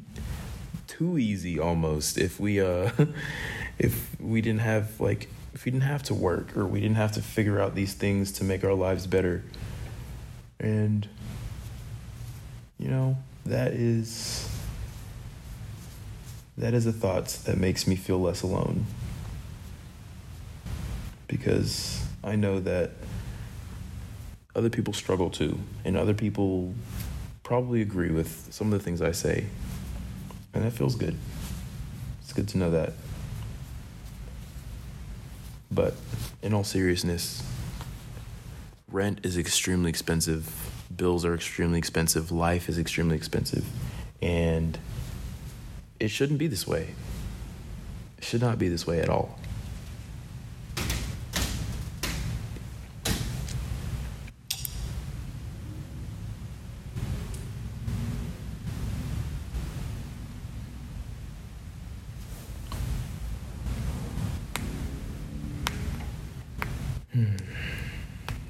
too easy almost if we uh [laughs] if we didn't have like if we didn't have to work or we didn't have to figure out these things to make our lives better. And you know, that is that is a thought that makes me feel less alone because I know that other people struggle too, and other people probably agree with some of the things I say. And that feels good. It's good to know that. But in all seriousness, rent is extremely expensive, bills are extremely expensive, life is extremely expensive, and it shouldn't be this way. It should not be this way at all.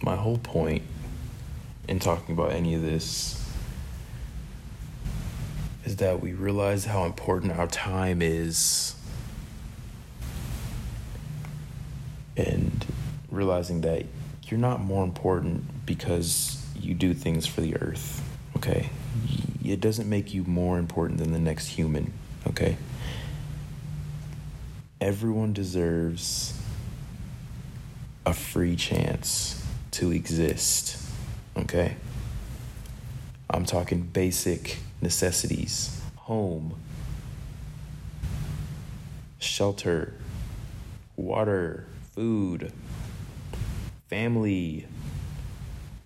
my whole point in talking about any of this is that we realize how important our time is. And realizing that you're not more important because you do things for the earth, okay? It doesn't make you more important than the next human, okay? Everyone deserves a free chance to exist, okay? I'm talking basic necessities. Home, shelter, water, food, family,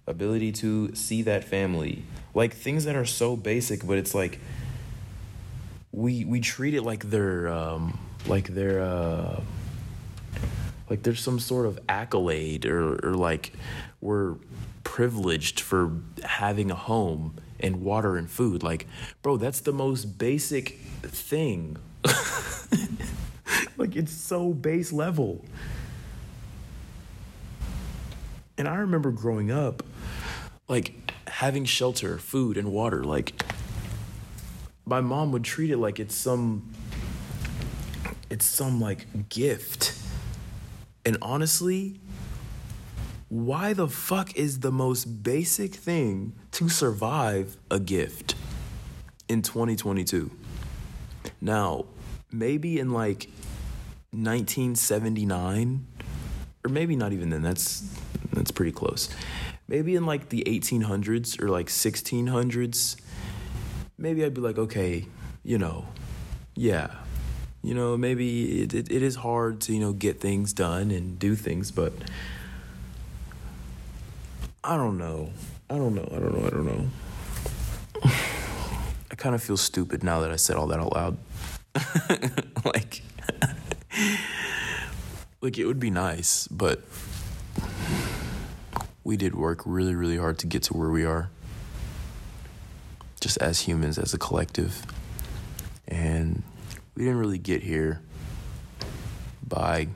ability to see that family. Like things that are so basic, but it's like we we treat it like they're um, like they're uh, like there's some sort of accolade or, or like we're privileged for having a home and water and food. Like, bro, that's the most basic thing. [laughs] like, it's so base level. And I remember growing up, like, having shelter, food, and water. Like, my mom would treat it like it's some, it's some, like, gift. And honestly, why the fuck is the most basic thing to survive a gift in 2022? Now, maybe in like 1979 or maybe not even then that's that's pretty close. Maybe in like the 1800s or like 1600s maybe I'd be like okay, you know, yeah. You know, maybe it, it, it is hard to, you know, get things done and do things, but I don't know. I don't know. I don't know. I don't know. I kind of feel stupid now that I said all that out loud. [laughs] like, [laughs] like it would be nice, but we did work really, really hard to get to where we are. Just as humans, as a collective. And we didn't really get here by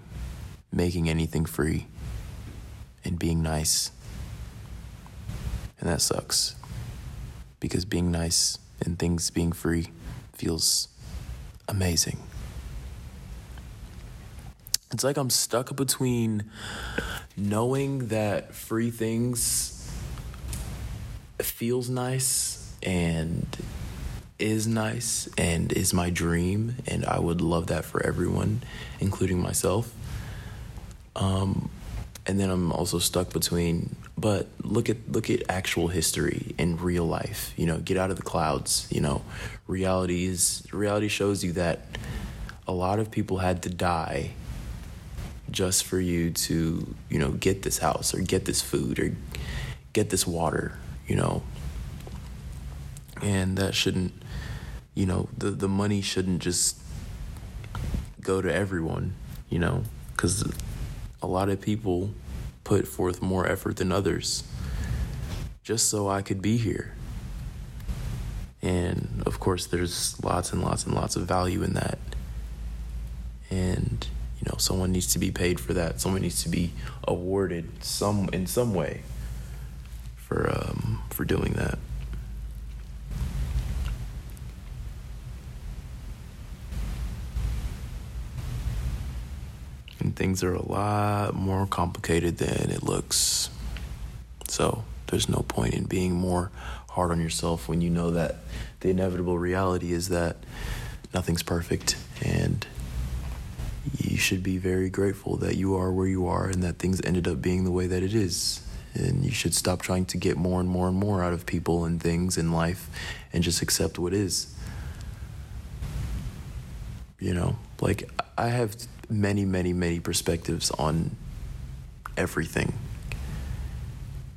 making anything free and being nice. And that sucks. Because being nice and things being free feels amazing. It's like I'm stuck between knowing that free things feels nice and is nice and is my dream, and I would love that for everyone, including myself. Um, and then I'm also stuck between but look at look at actual history in real life you know get out of the clouds you know reality is reality shows you that a lot of people had to die just for you to you know get this house or get this food or get this water you know and that shouldn't you know the the money shouldn't just go to everyone you know cuz a lot of people put forth more effort than others just so I could be here. And of course, there's lots and lots and lots of value in that. And you know, someone needs to be paid for that. Someone needs to be awarded some in some way for um, for doing that. And things are a lot more complicated than it looks. So there's no point in being more hard on yourself when you know that the inevitable reality is that nothing's perfect and you should be very grateful that you are where you are and that things ended up being the way that it is. And you should stop trying to get more and more and more out of people and things in life and just accept what is. You know, like I have many, many, many perspectives on everything.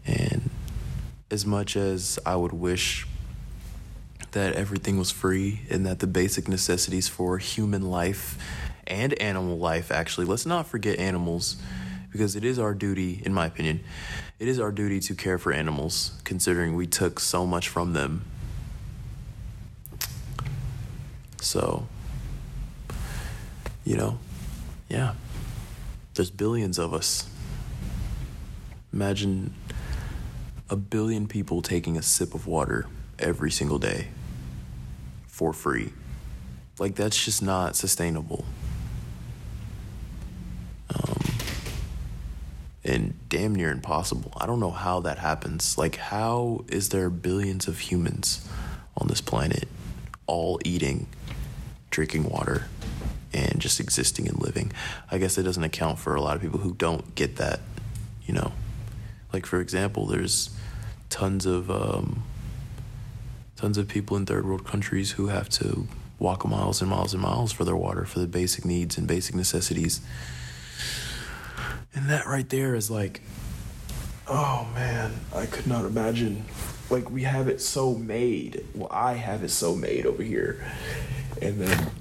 And as much as I would wish that everything was free and that the basic necessities for human life and animal life, actually, let's not forget animals because it is our duty, in my opinion, it is our duty to care for animals, considering we took so much from them. So, you know, yeah, there's billions of us. Imagine a billion people taking a sip of water every single day for free. Like, that's just not sustainable. Um, and damn near impossible. I don't know how that happens. Like, how is there billions of humans on this planet all eating, drinking water, and just existing and living? I guess it doesn't account for a lot of people who don't get that, you know. Like, for example, there's tons of. Um, tons of people in third world countries who have to walk miles and miles and miles for their water, for the basic needs and basic necessities. And that right there is like, oh man, I could not imagine. Like, we have it so made. Well, I have it so made over here. And then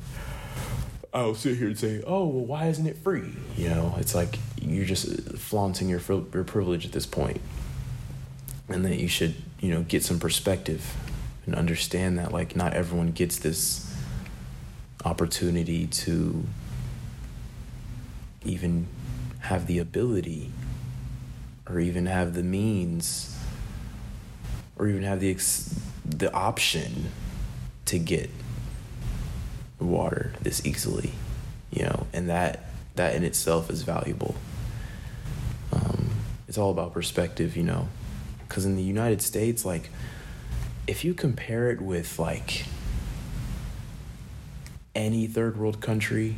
I'll sit here and say, oh, well, why isn't it free? You know, it's like you're just flaunting your, your privilege at this point. And that you should, you know, get some perspective and understand that like not everyone gets this opportunity to even have the ability or even have the means or even have the ex- the option to get water this easily you know and that that in itself is valuable um, it's all about perspective you know because in the united states like if you compare it with like any third world country,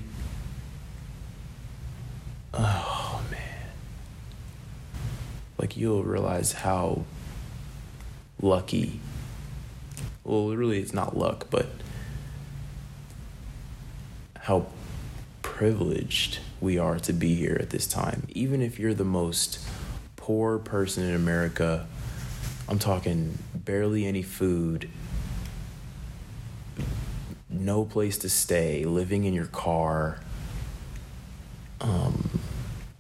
oh man, like you'll realize how lucky. Well, really, it's not luck, but how privileged we are to be here at this time. Even if you're the most poor person in America I'm talking barely any food, no place to stay, living in your car um,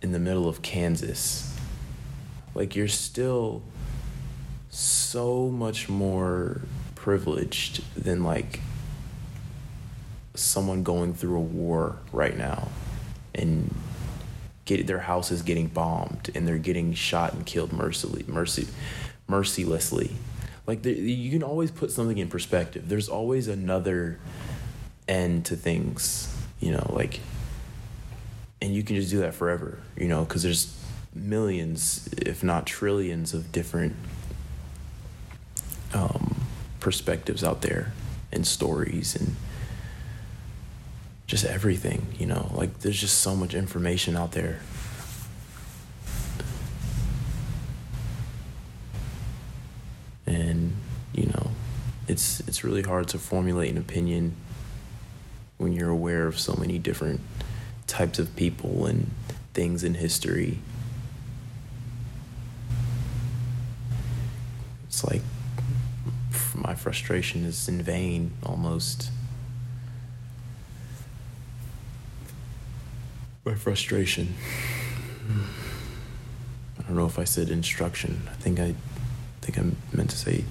in the middle of Kansas. Like, you're still so much more privileged than like someone going through a war right now and get their house is getting bombed and they're getting shot and killed mercilessly mercy mercilessly. Like the, you can always put something in perspective. There's always another end to things, you know, like and you can just do that forever, you know, cuz there's millions if not trillions of different um, perspectives out there and stories and just everything, you know, like there's just so much information out there. And you know it's it's really hard to formulate an opinion when you're aware of so many different types of people and things in history. It's like my frustration is in vain almost my frustration i don't know if i said instruction i think i think I meant to say,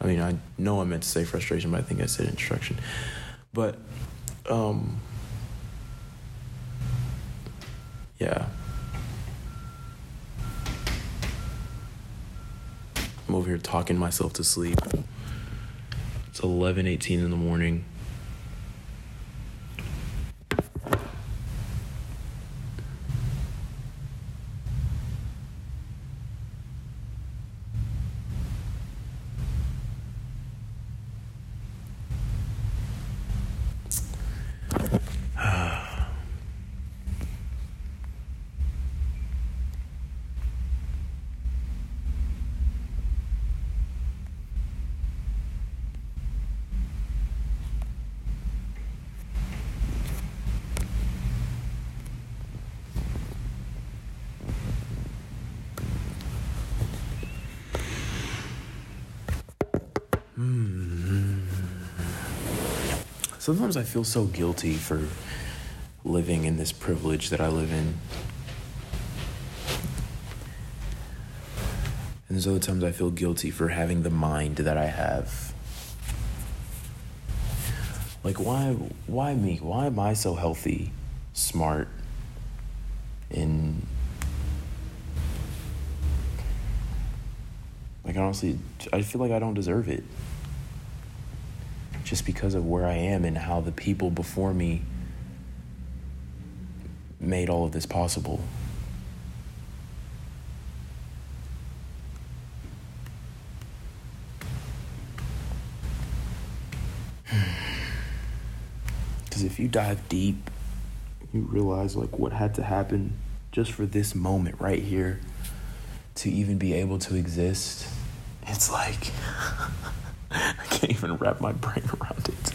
I mean, I know I meant to say frustration, but I think I said instruction. But, um, yeah. I'm over here talking myself to sleep. It's 11:18 in the morning. Sometimes I feel so guilty for living in this privilege that I live in. And so at times I feel guilty for having the mind that I have. Like why why me? Why am I so healthy, smart, and like honestly I feel like I don't deserve it just because of where I am and how the people before me made all of this possible. [sighs] Because if you dive deep, you realize like what had to happen just for this moment right here to even be able to exist. It's like [laughs] can't [laughs] even wrap my brain around it.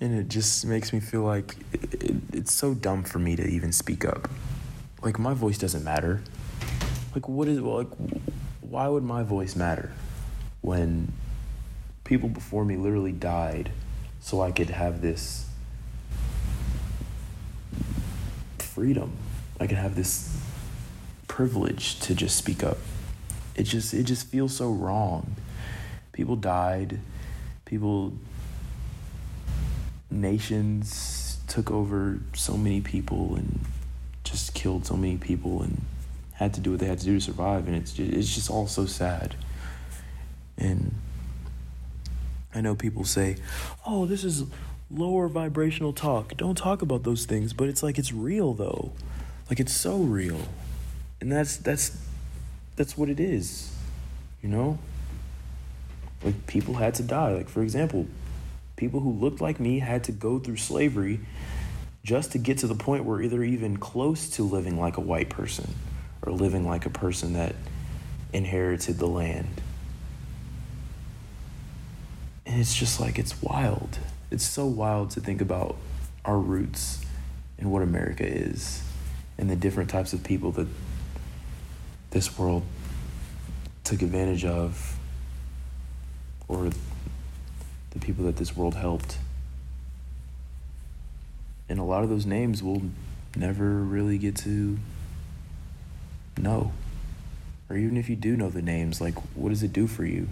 And it just makes me feel like it, it, it's so dumb for me to even speak up. Like my voice doesn't matter. Like what is like why would my voice matter when people before me literally died so I could have this freedom. I could have this privilege to just speak up. It just it just feels so wrong. People died. People nations took over so many people and just killed so many people and had to do what they had to do to survive and it's just, it's just all so sad. And I know people say, "Oh, this is lower vibrational talk. Don't talk about those things." But it's like it's real though. Like it's so real. And that's that's that's what it is. You know? Like people had to die. Like for example, people who looked like me had to go through slavery just to get to the point where they're even close to living like a white person or living like a person that inherited the land. And it's just like, it's wild. It's so wild to think about our roots and what America is and the different types of people that this world took advantage of or the people that this world helped. And a lot of those names we'll never really get to know. Or even if you do know the names, like, what does it do for you?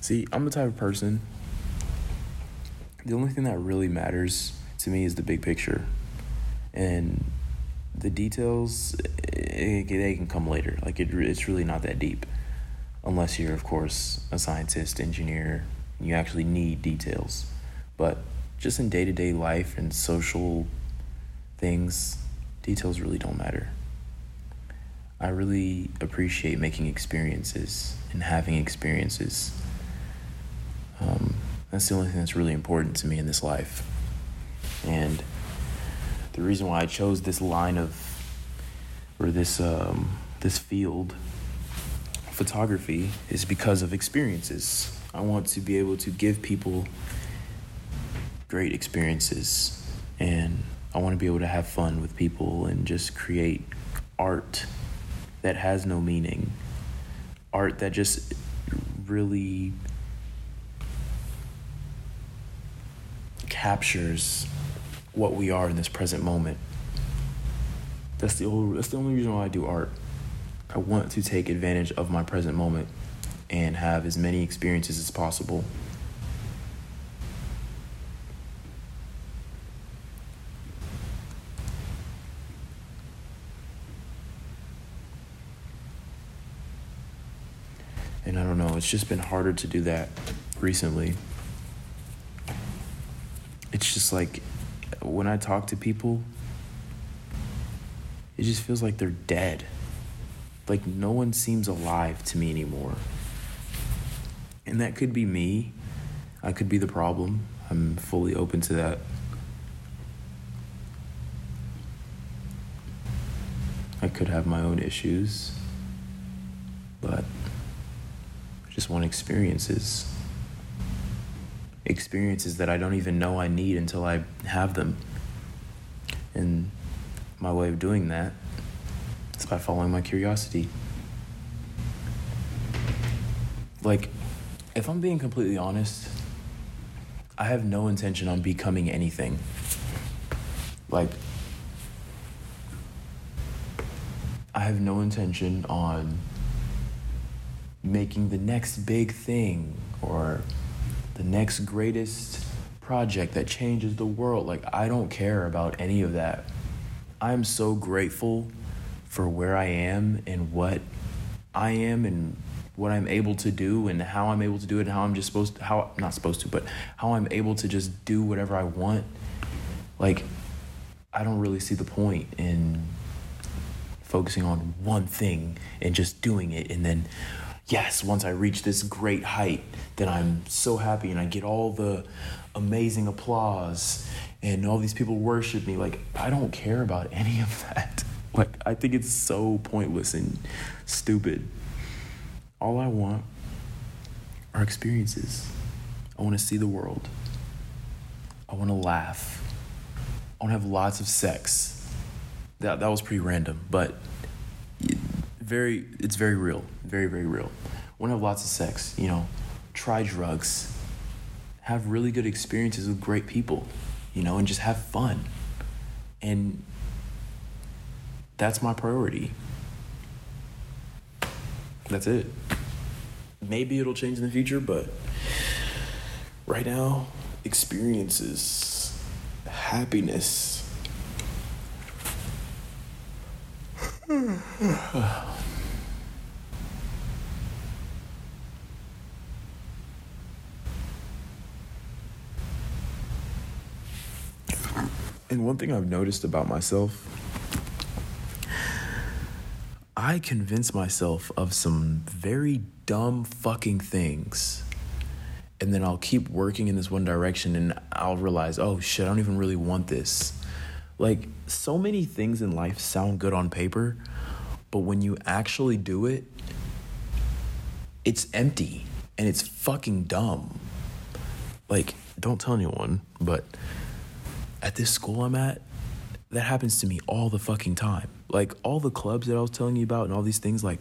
See, I'm the type of person, the only thing that really matters to me is the big picture. And the details, it, they can come later. Like, it, it's really not that deep. Unless you're, of course, a scientist, engineer, you actually need details. But just in day to day life and social things, details really don't matter. I really appreciate making experiences and having experiences um, that's the only thing that's really important to me in this life. And the reason why I chose this line of, or this um, this field, photography, is because of experiences. I want to be able to give people great experiences, and I want to be able to have fun with people and just create art that has no meaning, art that just really captures what we are in this present moment. That's the that's the only reason why I do art. I want to take advantage of my present moment and have as many experiences as possible. And I don't know, it's just been harder to do that recently it's just like when I talk to people, it just feels like they're dead. Like no one seems alive to me anymore. And that could be me. I could be the problem. I'm fully open to that. I could have my own issues, but I just want experiences experiences that I don't even know I need until I have them. And my way of doing that is by following my curiosity. Like, if I'm being completely honest, I have no intention on becoming anything. Like, I have no intention on making the next big thing or the next greatest project that changes the world. Like, I don't care about any of that. I'm so grateful for where I am and what I am and what I'm able to do and how I'm able to do it and how I'm just supposed to, how, not supposed to, but how I'm able to just do whatever I want. Like, I don't really see the point in focusing on one thing and just doing it and then yes once i reach this great height then i'm so happy and i get all the amazing applause and all these people worship me. Like i don't care about any of that. [laughs] Like i think it's so pointless and stupid. All i want are experiences. I want to see the world. I want to laugh. I want to have lots of sex. That that was pretty random, but very it's very real, very very real. I Want to have lots of sex, you know, try drugs, have really good experiences with great people, you know, and just have fun. And that's my priority. That's it. Maybe it'll change in the future, but right now, experiences, happiness, [sighs] [sighs] and one thing I've noticed about myself, I convince myself of some very dumb fucking things. And then I'll keep working in this one direction and I'll realize, oh shit, I don't even really want this. Like, so many things in life sound good on paper, but when you actually do it, it's empty and it's fucking dumb. Like, don't tell anyone, but at this school I'm at, that happens to me all the fucking time. Like, all the clubs that I was telling you about and all these things, like,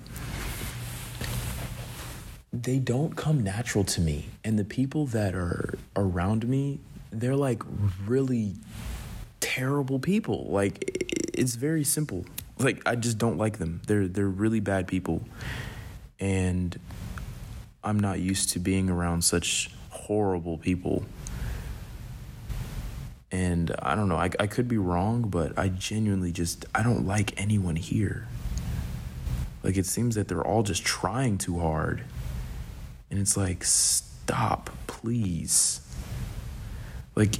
they don't come natural to me. And the people that are around me, they're like really terrible people. Like it's very simple. Like I just don't like them. They're they're really bad people. And I'm not used to being around such horrible people. And I don't know, I, I could be wrong, but I genuinely just, I don't like anyone here. Like, it seems that they're all just trying too hard. And it's like, stop, please. Like,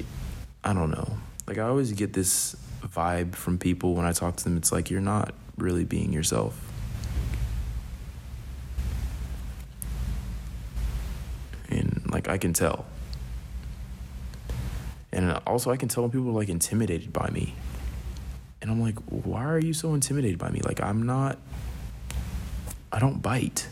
I don't know. Like I always get this vibe from people when I talk to them. It's like you're not really being yourself. And like I can tell. And also I can tell when people are like intimidated by me. And I'm like, why are you so intimidated by me? Like I'm not I don't bite.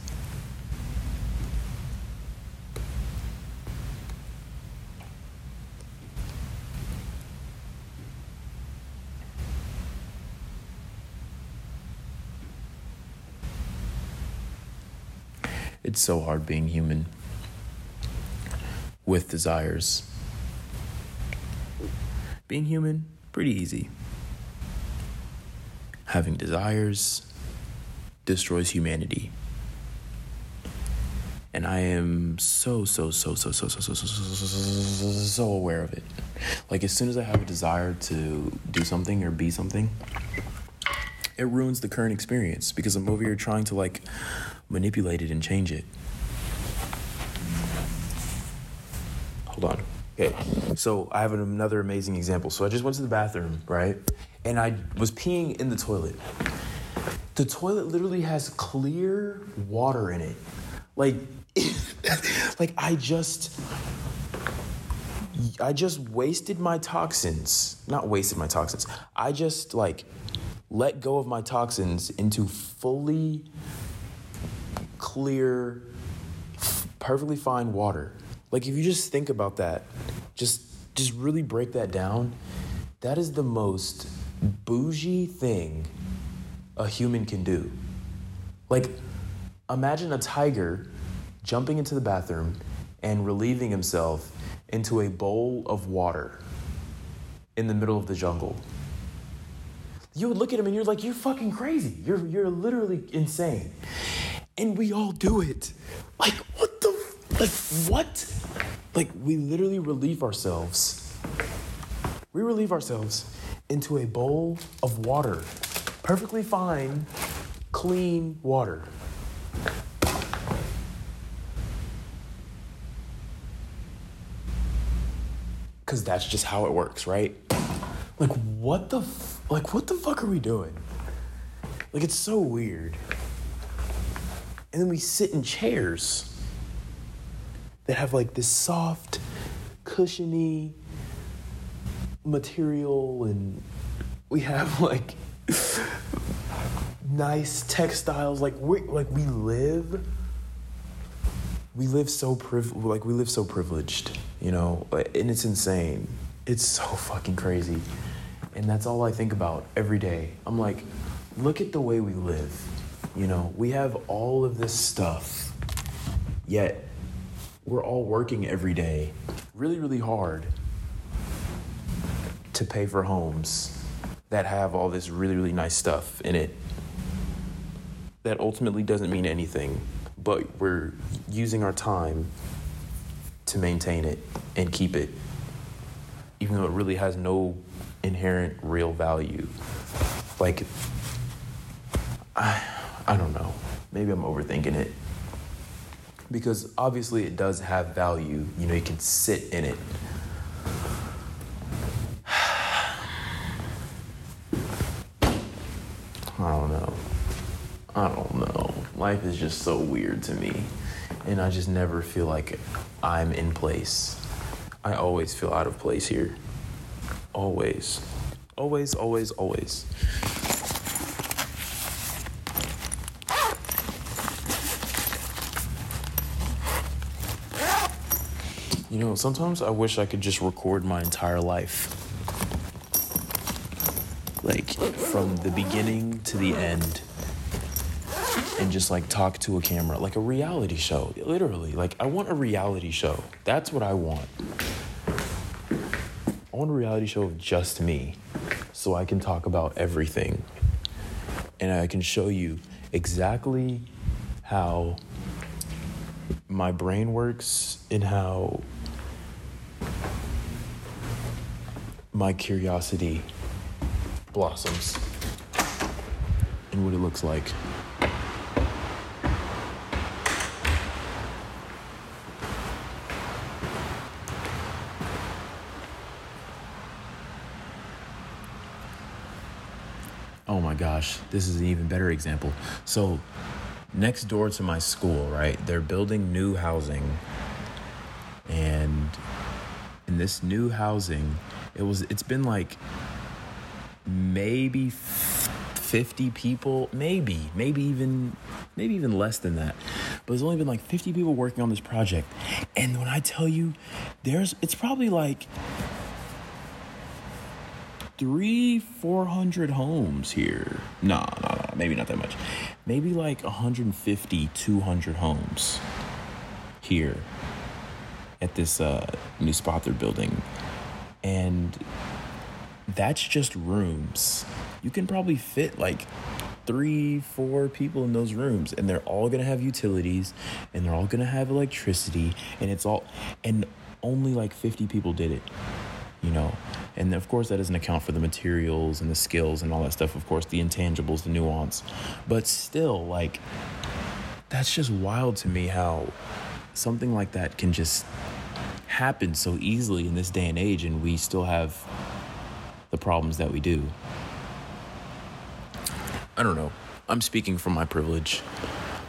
It's so hard being human with desires. Being human, pretty easy. Having desires destroys humanity. And I am so, so, so, so, so, so, so, so, so, so, aware of it. Like, as soon as I have a desire to do something or be something, it ruins the current experience because I'm over here trying to, like, manipulate it and change it. Hold on. Okay, so I have another amazing example. So I just went to the bathroom, right? And I was peeing in the toilet. The toilet literally has clear water in it. Like, [laughs] like I just, I just wasted my toxins. Not wasted my toxins. I just like let go of my toxins into fully clear, perfectly fine water. Like if you just think about that, just just really break that down, that is the most bougie thing a human can do. Like imagine a tiger jumping into the bathroom and relieving himself into a bowl of water in the middle of the jungle. You would look at him and you're like, you're fucking crazy. You're, you're literally insane and we all do it. Like, what like, what? Like, we literally relieve ourselves. We relieve ourselves into a bowl of water. Perfectly fine, clean water. Cause that's just how it works, right? Like what the f- like what the fuck are we doing? Like it's so weird. And then we sit in chairs that have like this soft, cushiony material and we have [laughs] like nice textiles. Like we like we live we live so priv like we live so privileged you know? And it's insane. It's so [laughs] fucking crazy. And that's all i think about every day. I'm like look at the way we live you know? We have all of this stuff yet we're all working every day really really hard to pay for homes that have all this really really nice stuff in it that ultimately doesn't mean anything but we're using our time to maintain it and keep it, even though it really has no inherent real value. Like, I, I don't know. Maybe I'm overthinking it. Because obviously it does have value. You know, you can sit in it. [sighs] I don't know. I don't know. Life is just so weird to me. And I just never feel like I'm in place. I always feel out of place here. Always. Always, always, always. You know, sometimes I wish I could just record my entire life. Like, from the beginning to the end and just like talk to a camera, like a reality show, literally. Like, I want a reality show. That's what I want. I want a reality show of just me so I can talk about everything. And I can show you exactly how my brain works and how my curiosity blossoms and what it looks like. Oh my gosh, this is an even better example. So, next door to my school, right, they're building new housing. And in this new housing, it was it's been like maybe 50 people, maybe, maybe even maybe even less than that. But there's only been like 50 people working on this project. And when I tell you there's it's probably like three, four hundred homes here. No, no, no, maybe not that much. Maybe like 150, 200 homes here at this uh, new spot they're building. And that's just rooms. You can probably fit like three, four people in those rooms, and they're all gonna have utilities and they're all gonna have electricity, and it's all, and only like 50 people did it you know and of course that doesn't account for the materials and the skills and all that stuff of course the intangibles the nuance but still like that's just wild to me how something like that can just happen so easily in this day and age and we still have the problems that we do. I don't know. I'm speaking from my privilege.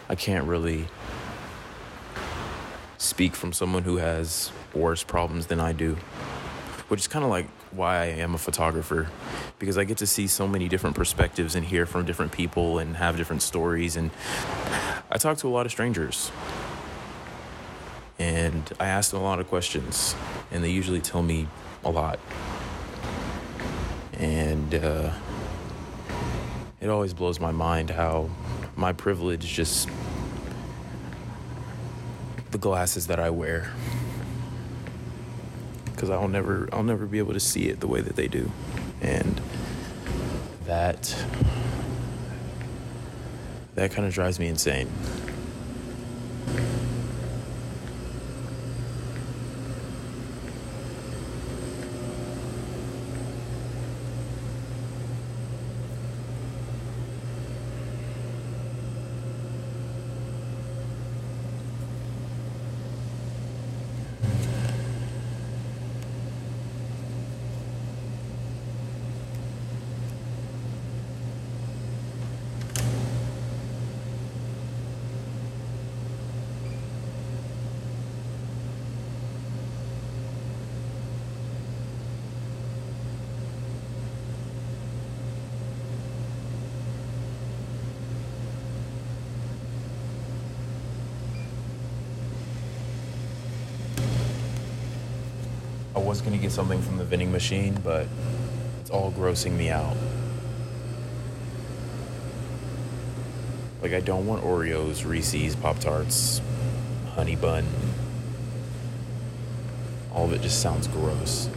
I can't really speak from someone who has worse problems than i do which is kind of like why I am a photographer because I get to see so many different perspectives and hear from different people and have different stories. And I talk to a lot of strangers and I ask them a lot of questions, and they usually tell me a lot. And uh, it always blows my mind how my privilege just the glasses that I wear because I'll never I'll never be able to see it the way that they do. And that that kind of drives me insane. Was gonna get something from the vending machine, but it's all grossing me out. Like, I don't want Oreos, Reese's, Pop Tarts, Honey Bun. All of it just sounds gross.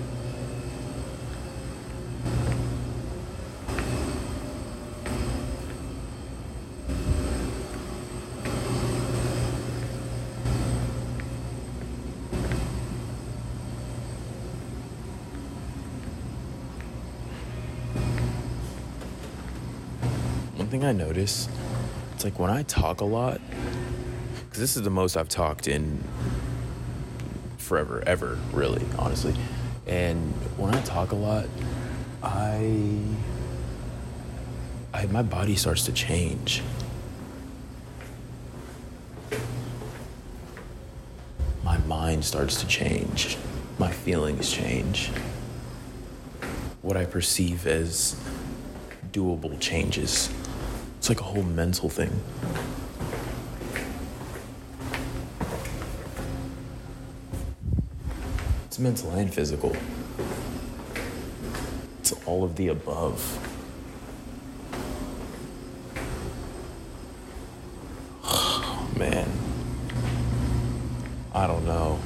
One thing I notice, it's like when I talk a lot, because this is the most I've talked in forever, ever, really, honestly. And when I talk a lot, I, I my body starts to change. My mind starts to change. My feelings change. What I perceive as doable changes. It's like a whole mental thing. It's mental and physical. It's all of the above. Oh, man. I don't know.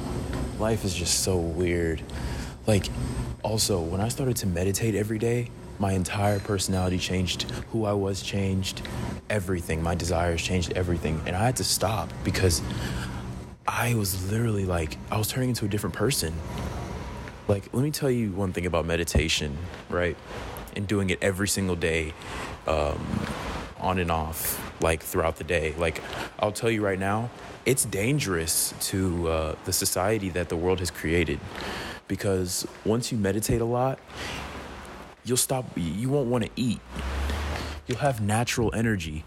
Life is just so weird. Like, also, when I started to meditate every day, my entire personality changed. Who I was changed. Everything. My desires changed everything. And I had to stop because I was literally like, I was turning into a different person. Like, let me tell you one thing about meditation, right? And doing it every single day, um, on and off, like throughout the day. Like, I'll tell you right now, it's dangerous to uh, the society that the world has created because once you meditate a lot, you'll stop, you won't want to eat. You'll have natural energy.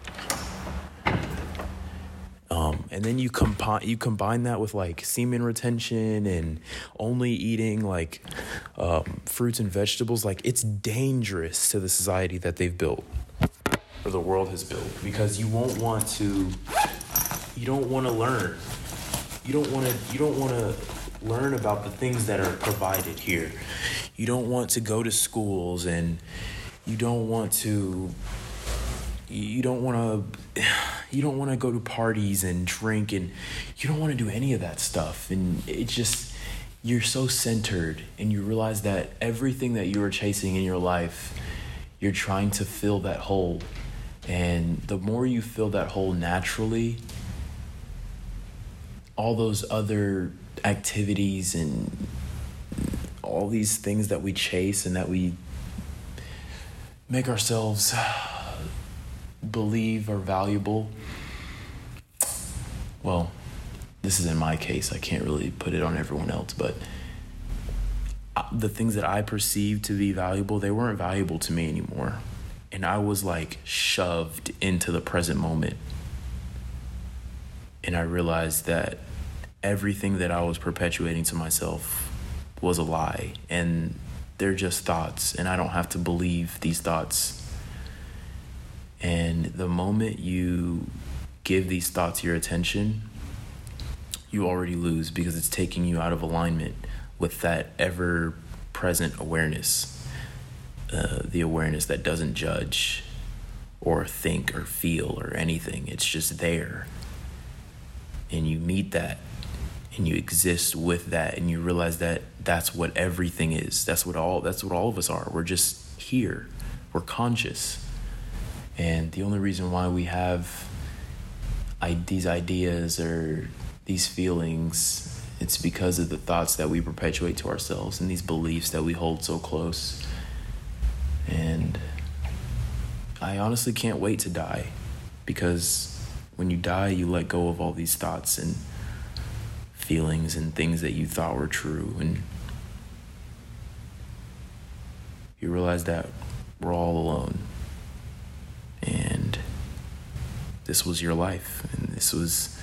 Um, and then you combine you combine that with like semen retention and only eating like um, fruits and vegetables. Like it's dangerous to the society that they've built or the world has built because you won't want to. You don't want to learn. You don't want to. You don't want to learn about the things that are provided here. You don't want to go to schools and you don't want to you don't want to you don't want to go to parties and drink and you don't want to do any of that stuff and it's just you're so centered and you realize that everything that you are chasing in your life you're trying to fill that hole and the more you fill that hole naturally all those other activities and all these things that we chase and that we make ourselves believe are valuable. Well, this is in my case. I can't really put it on everyone else, but uh, the things that I perceived to be valuable, they weren't valuable to me anymore. And I was like shoved into the present moment. And I realized that everything that I was perpetuating to myself was a lie and they're just thoughts and I don't have to believe these thoughts. And the moment you give these thoughts your attention, you already lose because it's taking you out of alignment with that ever present awareness. Uh, the awareness that doesn't judge or think or feel or anything. It's just there. And you meet that and you exist with that and you realize that that's what everything is. That's what all that's what all of us are. We're just here. We're conscious. And the only reason why we have I, these ideas or these feelings it's because of the thoughts that we perpetuate to ourselves and these beliefs that we hold so close. And i honestly can't wait to die because when you die you let go of all these thoughts and feelings and things that you thought were true and you realize that we're all alone and this was your life and this was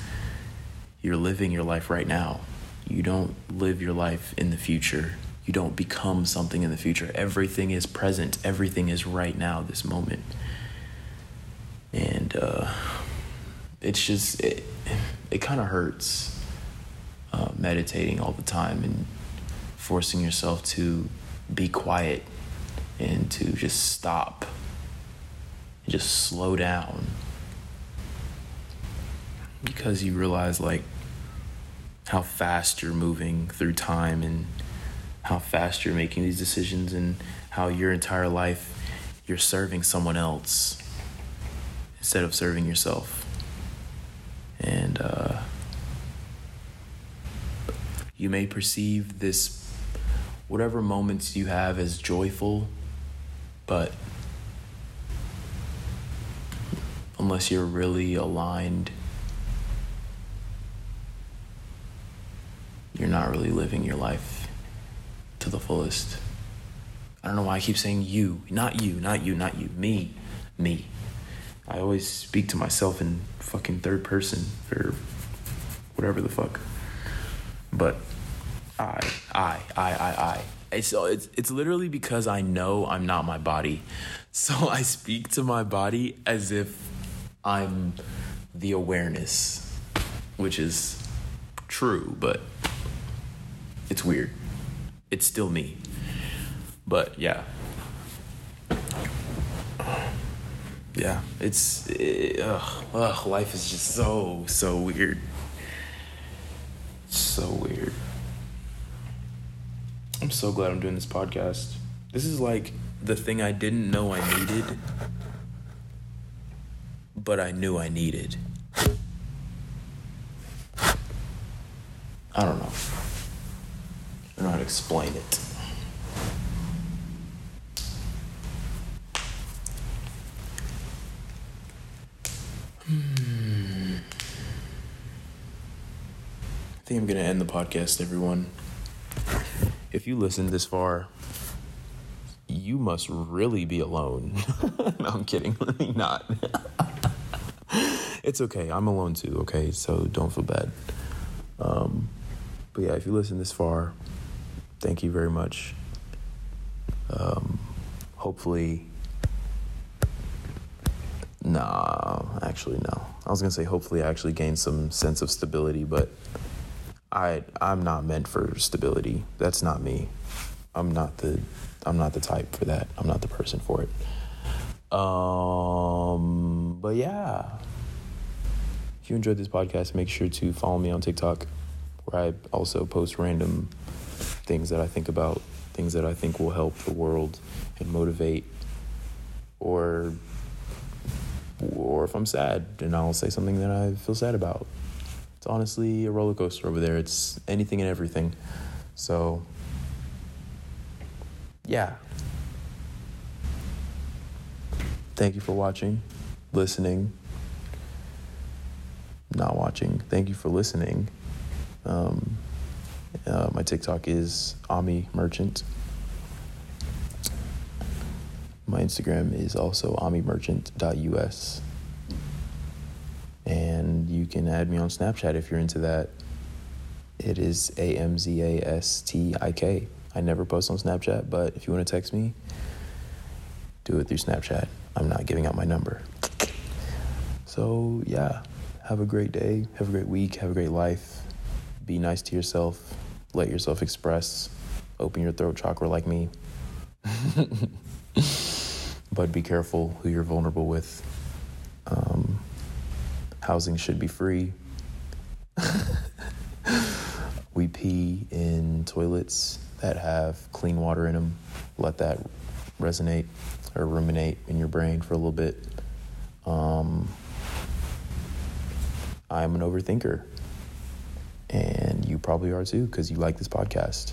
you're living your life right now. You don't live your life in the future. You don't become something in the future. Everything is present. Everything is right now this moment. And uh, it's just it, it kind of hurts uh, meditating all the time and forcing yourself to be quiet and to just stop and just slow down. Because you realize like how fast you're moving through time and how fast you're making these decisions and how your entire life you're serving someone else instead of serving yourself. And uh, you may perceive this whatever moments you have as joyful but unless you're really aligned you're not really living your life to the fullest. I don't know why I keep saying you, not you, not you, not you, me, me. I always speak to myself in fucking third person or whatever the fuck. But I, I, I, I, I. It's, it's, it's literally because I know I'm not my body. [laughs] So I speak to my body as if I'm the awareness, which is true, but it's weird. It's still me. But yeah. Yeah, it's it, ugh, ugh, life is just so so weird. So weird. I'm so glad I'm doing this podcast. This is like the thing I didn't know I needed, but I knew I needed. I don't know I don't know how to explain it. Hmm. I think I'm going to end the podcast, everyone. If you listened this far, you must really be alone. [laughs] no, I'm kidding. [laughs] Not. [laughs] it's okay. I'm alone too, okay? So don't feel bad. Um, but yeah, if you listen this far, thank you very much. Um, hopefully, nah, actually, no. I was gonna say hopefully I actually gain some sense of stability, but I I'm not meant for stability. That's not me. I'm not the I'm not the type for that. I'm not the person for it. Um, but yeah. If you enjoyed this podcast, make sure to follow me on TikTok, where I also post random things that I think about, things that I think will help the world and motivate, or or if I'm sad, then I'll say something that I feel sad about. It's honestly a roller coaster over there. It's anything and everything. So, yeah. Thank you for watching, listening, not watching. Thank you for listening. Um, uh, my TikTok is Ami Merchant. My Instagram is also amimerchant.us. And you can add me on Snapchat if you're into that. It is A M Z A S T I K. I never post on Snapchat, but if you want to text me, do it through Snapchat. I'm not giving out my number. So, yeah, have a great day, have a great week, have a great life. Be nice to yourself let yourself express, open your throat chakra like me. [laughs] but be careful who you're vulnerable with. Um, housing should be free. we pee in toilets that have clean water in them. Let that resonate or ruminate in your brain for a little bit. Um, I'm an overthinker. And you probably are too because you like this podcast.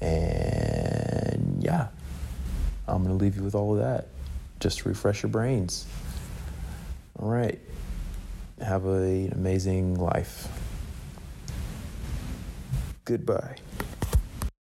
And yeah, I'm going to leave you with all of that just to refresh your brains. All right. Have an amazing life. Goodbye.